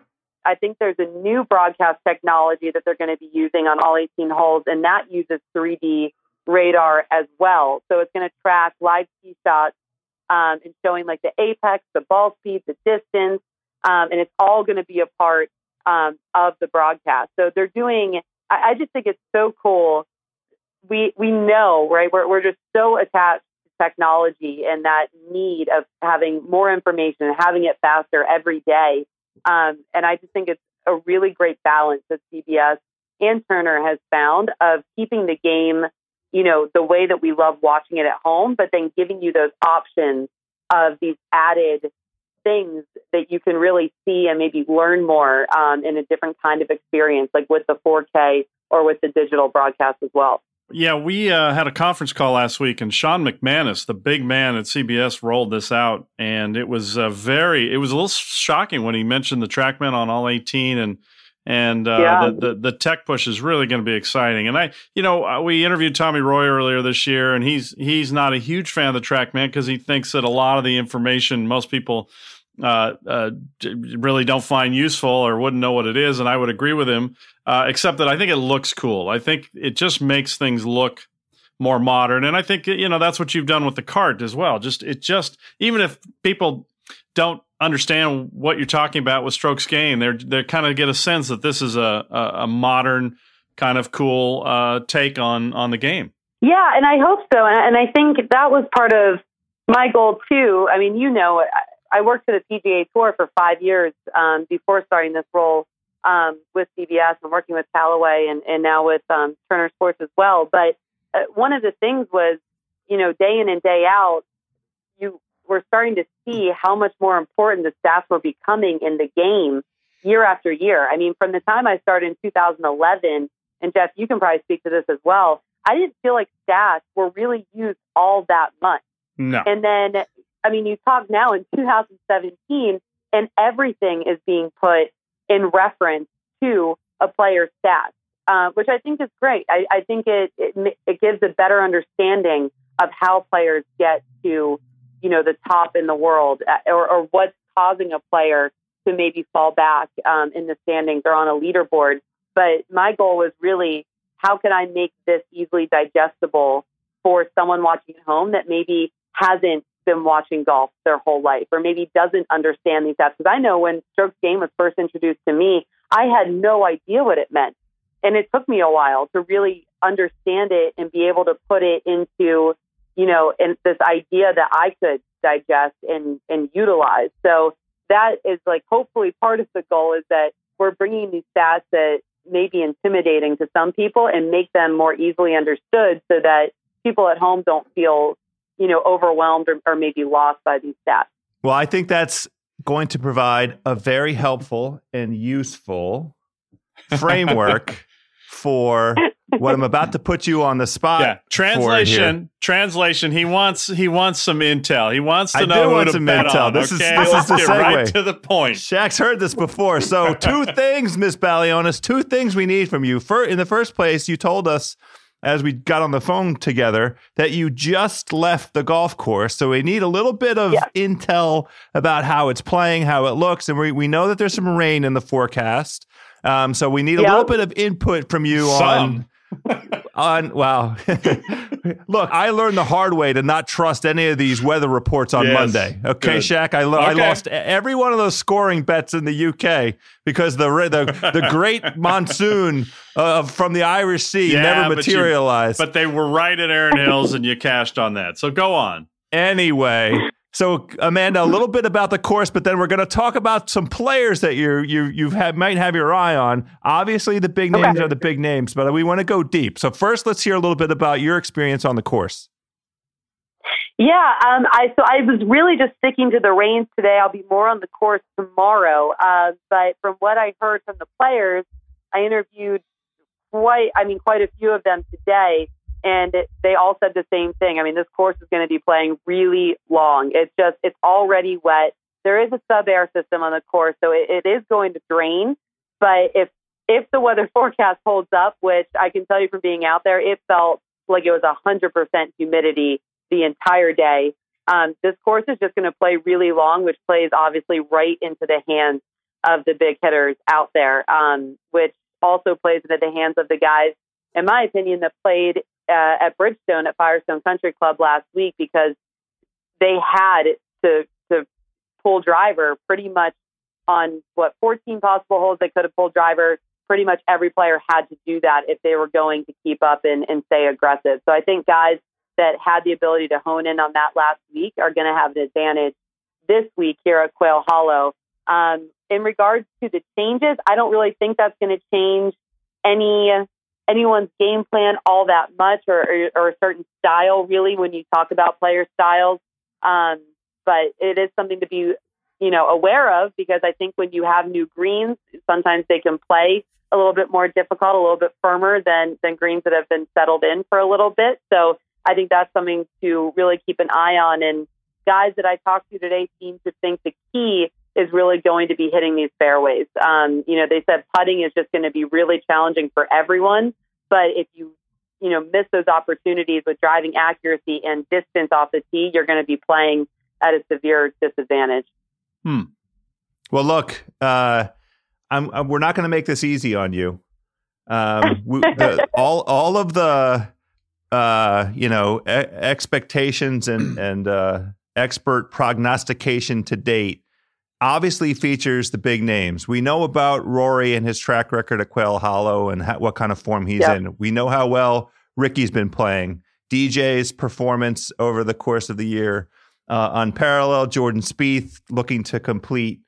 I think there's a new broadcast technology that they're going to be using on all 18 holes, and that uses 3D radar as well. So it's going to track live tee shots um, and showing like the apex, the ball speed, the distance, um, and it's all going to be a part um, of the broadcast. So they're doing. I, I, just think it's so cool. We we know right. We're we're just so attached to technology and that need of having more information and having it faster every day. Um, and I just think it's a really great balance that CBS and Turner has found of keeping the game you know, the way that we love watching it at home, but then giving you those options of these added things that you can really see and maybe learn more um, in a different kind of experience, like with the 4K or with the digital broadcast as well. Yeah, we uh, had a conference call last week, and Sean McManus, the big man at CBS, rolled this out, and it was uh, very, it was a little shocking when he mentioned the TrackMan on all 18 and and uh, yeah. the, the, the tech push is really going to be exciting. And I, you know, uh, we interviewed Tommy Roy earlier this year, and he's he's not a huge fan of the TrackMan because he thinks that a lot of the information most people uh, uh, really don't find useful or wouldn't know what it is. And I would agree with him, uh, except that I think it looks cool. I think it just makes things look more modern, and I think you know that's what you've done with the cart as well. Just it just even if people don't understand what you're talking about with strokes gained. They're they kind of get a sense that this is a a, a modern kind of cool uh, take on on the game. Yeah, and I hope so. And I think that was part of my goal too. I mean, you know, I worked for the PGA Tour for five years um, before starting this role um, with CBS and working with Callaway and, and now with um, Turner Sports as well. But uh, one of the things was, you know, day in and day out, we're starting to see how much more important the stats were becoming in the game year after year. I mean, from the time I started in 2011, and Geoff, you can probably speak to this as well. I didn't feel like stats were really used all that much. No. And then, I mean, you talk now in 2017, and everything is being put in reference to a player's stats, uh, which I think is great. I, I think it, it it gives a better understanding of how players get to you know, the top in the world uh, or, or what's causing a player to maybe fall back um, in the standings or on a leaderboard. But my goal was really how can I make this easily digestible for someone watching at home that maybe hasn't been watching golf their whole life or maybe doesn't understand these apps. Because I know when strokes gained was first introduced to me, I had no idea what it meant. And it took me a while to really understand it and be able to put it into you know, and this idea that I could digest and, and utilize. So that is like hopefully part of the goal is that we're bringing these stats that may be intimidating to some people and make them more easily understood so that people at home don't feel, you know, overwhelmed or, or maybe lost by these stats. Well, I think that's going to provide a very helpful and useful *laughs* framework for what I'm about to put you on the spot. Yeah. Translation. Translation. He wants he wants some intel. He wants to I know want some intel. On, this okay? is this Let's is the segue. right to the point. Shaq's heard this before. So *laughs* two things, Miss Balionis, two things we need from you. For in the first place, you told us as we got on the phone together that you just left the golf course. So we need a little bit of yeah. intel about how it's playing, how it looks, and we we know that there's some rain in the forecast. Um, so we need a little bit of input from you some. on on wow *laughs* Look, I learned the hard way to not trust any of these weather reports on Yes. Monday. Okay, Good. Shaq, I, lo- I lost every one of those scoring bets in the UK because the the the great *laughs* monsoon uh, from the Irish Sea Yeah, never but you- materialized. But they were right at Erin Hills, and you cashed on that. So go on. Anyway, so Amanda, a little bit about the course, but then we're going to talk about some players that you you you have might have your eye on. Obviously, the big Okay. names are the big names, but we want to go deep. So first, let's hear a little bit about your experience on the course. Yeah, um, I so I was really just sticking to the reins today. I'll be more on the course tomorrow. Uh, but from what I heard from the players, I interviewed quite, I mean, quite a few of them today, and it, they all said the same thing. I mean, this course is going to be playing really long. It's just, it's already wet. There is a sub air system on the course, so it, it is going to drain. But if if the weather *laughs* forecast holds up, which I can tell you from being out there, it felt like it was hundred percent humidity the entire day. Um, this course is just going to play really long, which plays obviously right into the hands of the big hitters out there, um, which also plays into the hands of the guys, in my opinion, that played uh, at Bridgestone at Firestone Country Club last week because they had to to pull driver pretty much on what 14 possible holes they could have pulled driver. Pretty much every player had to do that if they were going to keep up and, and stay aggressive. So I think guys that had the ability to hone in on that last week are going to have an advantage this week here at Quail Hollow. Um, in regards to the changes, I don't really think that's going to change any anyone's game plan all that much or, or, or a certain style really when you talk about player styles. Um, but it is something to be you know aware of because I think when you have new greens, sometimes they can play a little bit more difficult, a little bit firmer than than greens that have been settled in for a little bit. So I think that's something to really keep an eye on. And guys that I talked to today seem to think the key is really going to be hitting these fairways. Um, you know, they said putting is just going to be really challenging for everyone. But if you, you know, miss those opportunities with driving accuracy and distance off the tee, you're going to be playing at a severe disadvantage. Hmm. Well, look, uh, I'm, I'm- we're not going to make this easy on you. Um, we, *laughs* all all of the uh, you know e- expectations and and uh, expert prognostication to date obviously features the big names. We know about Rory and his track record at Quail Hollow and how, what kind of form he's Yeah. in. We know how well Rickie's been playing. DJ's performance over the course of the year uh, unparalleled. Jordan Spieth looking to complete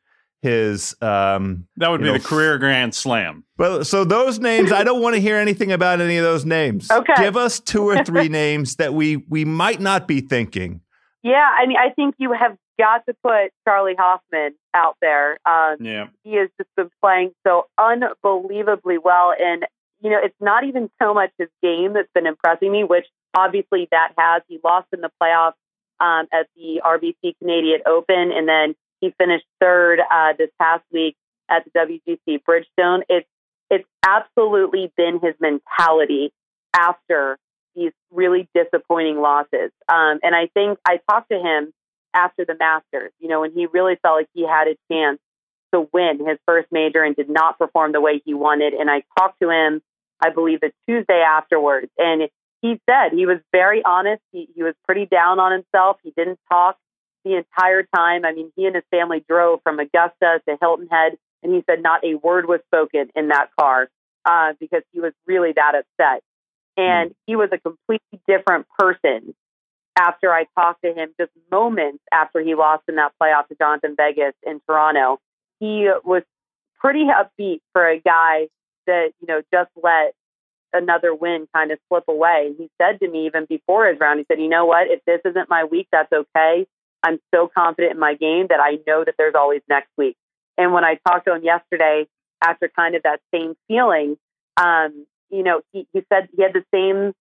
his um, That would be know, the career grand slam. well, so those names, I don't want to hear anything about any of those names. Okay. Give us two or three *laughs* names that we we might not be thinking. Yeah, I mean, I think you have got to put Charley Hoffman out there. Um, Yeah. he has just been playing so unbelievably well. And, you know, it's not even so much his game that's been impressing me, which obviously that has. He lost in the playoffs um, at the RBC Canadian Open, and then he finished third uh, this past week at the WGC Bridgestone. It's, it's absolutely been his mentality after these really disappointing losses. Um, and I think I talked to him after the Masters, you know, when he really felt like he had a chance to win his first major and did not perform the way he wanted. And I talked to him, I believe, the Tuesday afterwards. And he said he was very honest. He, he was pretty down on himself. He didn't talk the entire time. I mean, he and his family drove from Augusta to Hilton Head, and he said not a word was spoken in that car uh, because he was really that upset. And he was a completely different person after I talked to him just moments after he lost in that playoff to Jhonattan Vegas in Toronto. He was pretty upbeat for a guy that, you know, just let another win kind of slip away. He said to me even before his round, he said, you know what? If this isn't my week, that's okay. I'm so confident in my game that I know that there's always next week. And when I talked to him yesterday after kind of that same feeling, um, you know, he, he said he had the same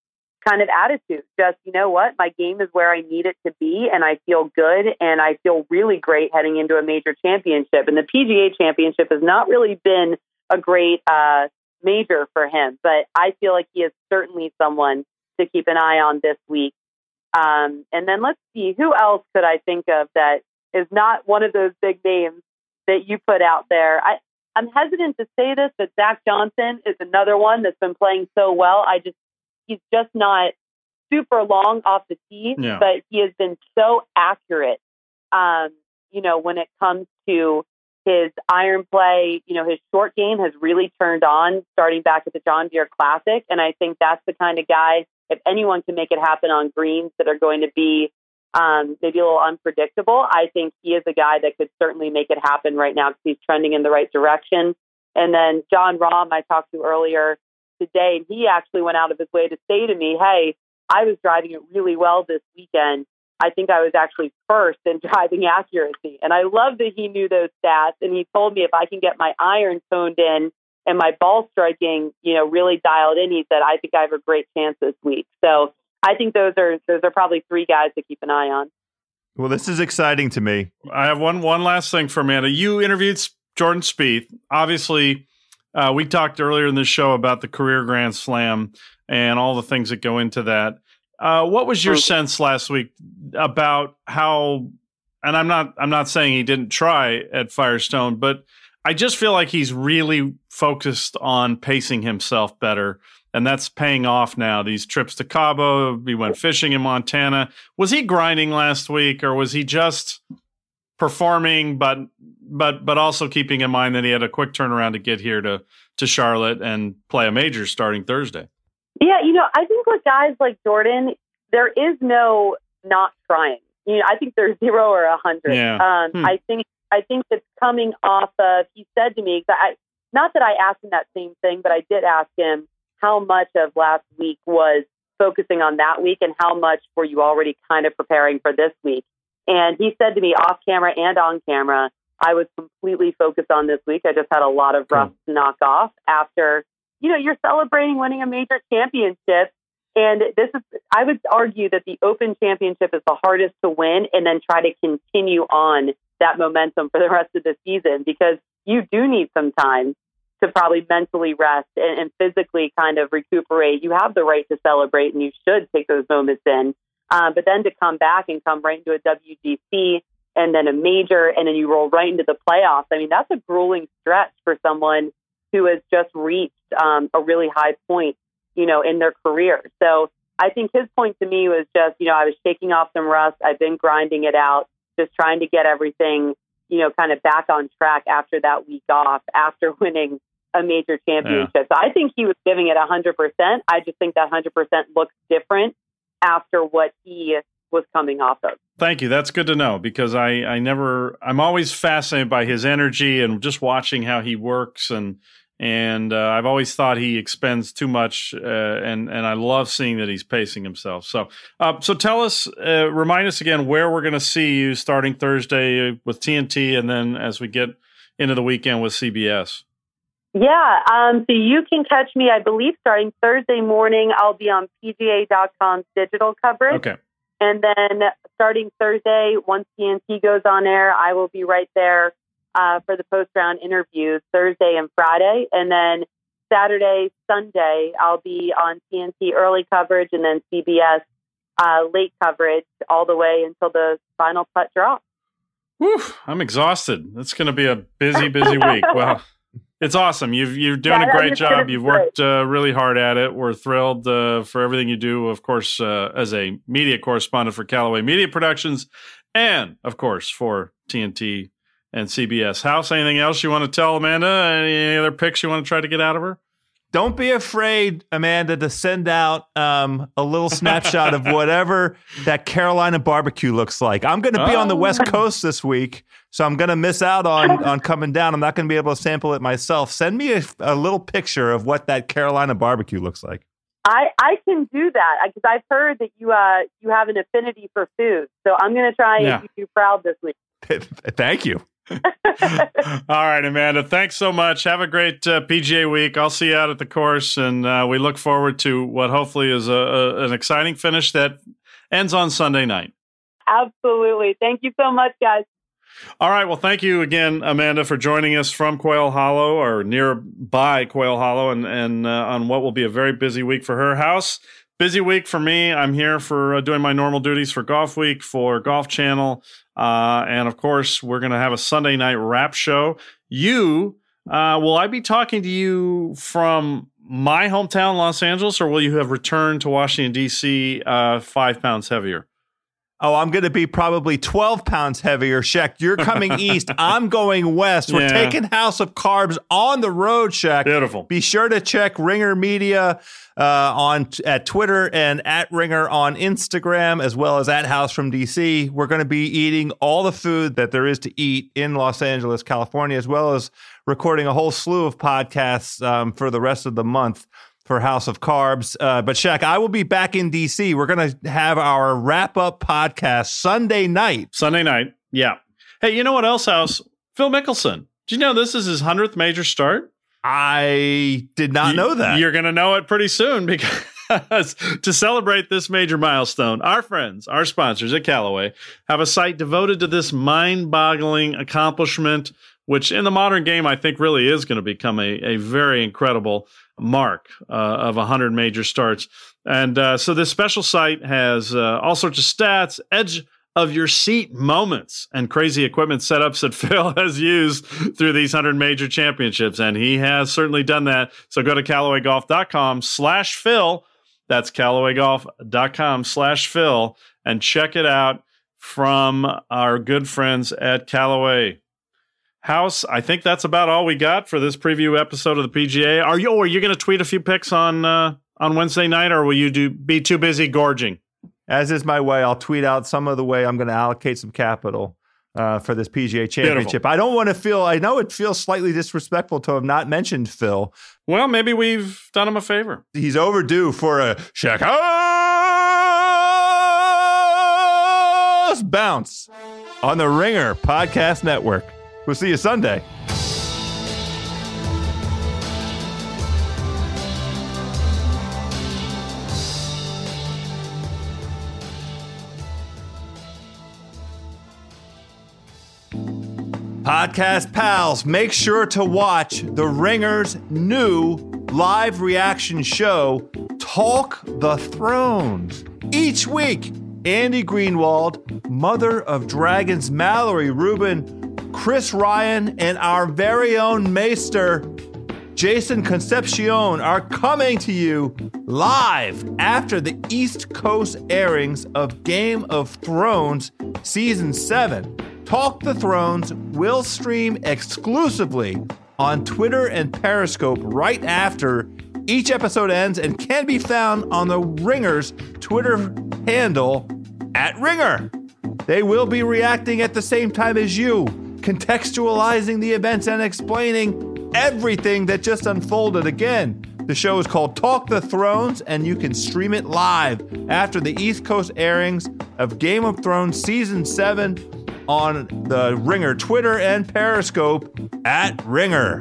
kind of attitude. Just, you know what, my game is where I need it to be, and I feel good, and I feel really great heading into a major championship. And the PGA Championship has not really been a great uh, major for him, but I feel like he is certainly someone to keep an eye on this week. Um, and then let's see, who else could I think of that is not one of those big names that you put out there? I, I'm hesitant to say this, but Zach Johnson is another one that's been playing so well. I just he's just not super long off the tee, Yeah. but he has been so accurate. Um, you know, when it comes to his iron play, you know, his short game has really turned on starting back at the John Deere Classic. And I think that's the kind of guy, if anyone can make it happen on greens that are going to be um, maybe a little unpredictable, I think he is a guy that could certainly make it happen right now because he's trending in the right direction. And then Jon Rahm, I talked to earlier today, and he actually went out of his way to say to me, Hey, I was driving it really well this weekend. I think I was actually first in *laughs* driving accuracy. And I love that he knew those stats. And he told me if I can get my iron toned in and my ball striking, you know, really dialed in, he said, I think I have a great chance this week. So I think those are those are probably three guys to keep an eye on. Well, this is exciting to me. I have one one last thing for Amanda. You interviewed Jordan Spieth. Obviously, uh, we talked earlier in the show about the career Grand Slam and all the things that go into that. Uh, what was your sense last week about how? And I'm not I'm not saying he didn't try at Firestone, but I just feel like he's really focused on pacing himself better. And that's paying off now. These trips to Cabo, he went fishing in Montana. Was he grinding last week, or was he just performing, but but but also keeping in mind that he had a quick turnaround to get here to to Charlotte and play a major starting Thursday. Yeah, you know, I think with guys like Jordan, there is no not trying. You know, I think there's zero or a hundred. Yeah. Um, Hmm. I think I think it's coming off of. He said to me, 'cause I, not that I asked him that same thing, but I did ask him how much of last week was focusing on that week, and how much were you already kind of preparing for this week. And he said to me off camera and on camera, I was completely focused on this week. I just had a lot of rust to hmm. knock off after you know, you're celebrating winning a major championship. And this is, I would argue that the Open Championship is the hardest to win and then try to continue on that momentum for the rest of the season because you do need some time to probably mentally rest and, and physically kind of recuperate. You have the right to celebrate and you should take those moments in. Um, but then to come back and come right into a WGC and then a major and then you roll right into the playoffs. I mean, that's a grueling stretch for someone who has just reached um, a really high point, you know, in their career. So I think his point to me was just, you know, I was shaking off some rust. I've been grinding it out, just trying to get everything, you know, kind of back on track after that week off, after *laughs* winning a major championship. So I think he was giving it 100%. I just think that 100% looks different after what he was coming off of. Thank you. That's good to know because I, I never, I'm always fascinated by his energy and just watching how he works. And, and uh, I've always thought he expends too much. Uh, and, and I love seeing that he's pacing himself. So, uh, so tell us, uh, remind us again where we're going to see you starting Thursday with TNT and then as we get into the weekend with CBS. Yeah, um, so you can catch me, I believe, starting Thursday morning. I'll be on PGA.com's digital coverage. Okay. And then starting Thursday, once TNT goes on air, I will be right there uh, for the post round interviews Thursday and Friday. And then Saturday, Sunday, I'll be on TNT early coverage and then CBS uh, late coverage all the way until the final putt drop. Whew, I'm exhausted. It's going to be a busy, busy week. *laughs* Well, it's awesome. You've you're doing Yeah, a great job. You've great. worked uh, really hard at it. We're thrilled uh, for everything you do. Of course, uh, as a media correspondent for Callaway Media Productions, and of course for TNT and CBS House. Anything else you want to tell Amanda? Any other picks you want to try to get out of her? Don't be afraid, Amanda, to send out um, a little snapshot of whatever that Carolina barbecue looks like. I'm going to be on the Oh. West Coast this week, so I'm going to miss out on on coming down. I'm not going to be able to sample it myself. Send me a, a little picture of what that Carolina barbecue looks like. I, I can do that because I've heard that you uh you have an affinity for food. So I'm going to try and Yeah. keep you proud this week. *laughs* Thank you. *laughs* All right, Amanda. Thanks so much. Have a great uh, PGA week. I'll see you out at the course, and uh, we look forward to what hopefully is a, a, an exciting finish that ends on Sunday night. Absolutely. Thank you so much, guys. All right. Well, thank you again, Amanda, for joining us from Quail Hollow or nearby Quail Hollow, and and uh, on what will be a very busy week for her house. Busy week for me. I'm here for uh, doing my normal duties for Golf Week for Golf Channel, uh, and of course, we're going to have a Sunday night wrap show. You uh, will I be talking to you from my hometown, Los Angeles, or will you have returned to Washington D.C. Uh, five pounds heavier? Oh, I'm going to be probably 12 pounds heavier. Shaq, you're coming *laughs* east. I'm going west. We're Yeah. taking House of Carbs on the road, Shaq. Beautiful. Be sure to check Ringer Media uh, on at Twitter and at Ringer on Instagram, as well as at House from DC. We're going to be eating all the food that there is to eat in Los Angeles, California, as well as recording a whole slew of podcasts um, for the rest of the month for House of Carbs. Uh, but Shaq, I will be back in DC. We're going to have our wrap up podcast Sunday night. Sunday night. Yeah. Hey, you know what else, House? Phil Mickelson. Do you know this is his 100th major start? I did not You- know that. You're going to know it pretty soon *laughs* because to celebrate this major milestone, our friends, our sponsors at Callaway, have a site devoted to this mind boggling accomplishment, which in the modern game, I think really is going to become a, a very incredible mark uh, of 100 major starts. And uh, so this special site has uh, all sorts of stats, edge of your seat moments and crazy equipment setups that *laughs* Phil has used through these 100 major championships. And he has certainly done that. So go to CallawayGolf.com slash Phil. That's CallawayGolf.com slash Phil and check it out from our good friends at Callaway. House, I think that's about all we got for this preview episode of the PGA. Are you, or are you going to tweet a few picks on, uh, on Wednesday night, or will you do be too busy gorging? As is my way, I'll tweet out some of the way I'm going to allocate some capital uh, for this PGA Championship. I don't want to feel. I know it feels slightly disrespectful to have not mentioned Phil. Well, maybe we've done him a favor. He's overdue for a House bounce on the Ringer Podcast Network. We'll see you Sunday. Podcast pals, make sure to watch The Ringer's new live reaction show, Talk the Thrones. Each week, Andy Greenwald, Mother of Dragons Mallory Rubin, Chris Ryan, and our very own Maester, Jason Concepcion, are coming to you live after the East Coast airings of Game of Thrones Season 7. Talk the Thrones will stream exclusively on Twitter and Periscope right after each episode ends and can be found on the Ringer's Twitter handle at Ringer. They will be reacting at the same time as you, contextualizing the events and explaining everything that just unfolded. Again, the show is called Talk the Thrones, and you can stream it live after the East Coast airings of Game of Thrones Season 7 on the Ringer Twitter and Periscope at Ringer.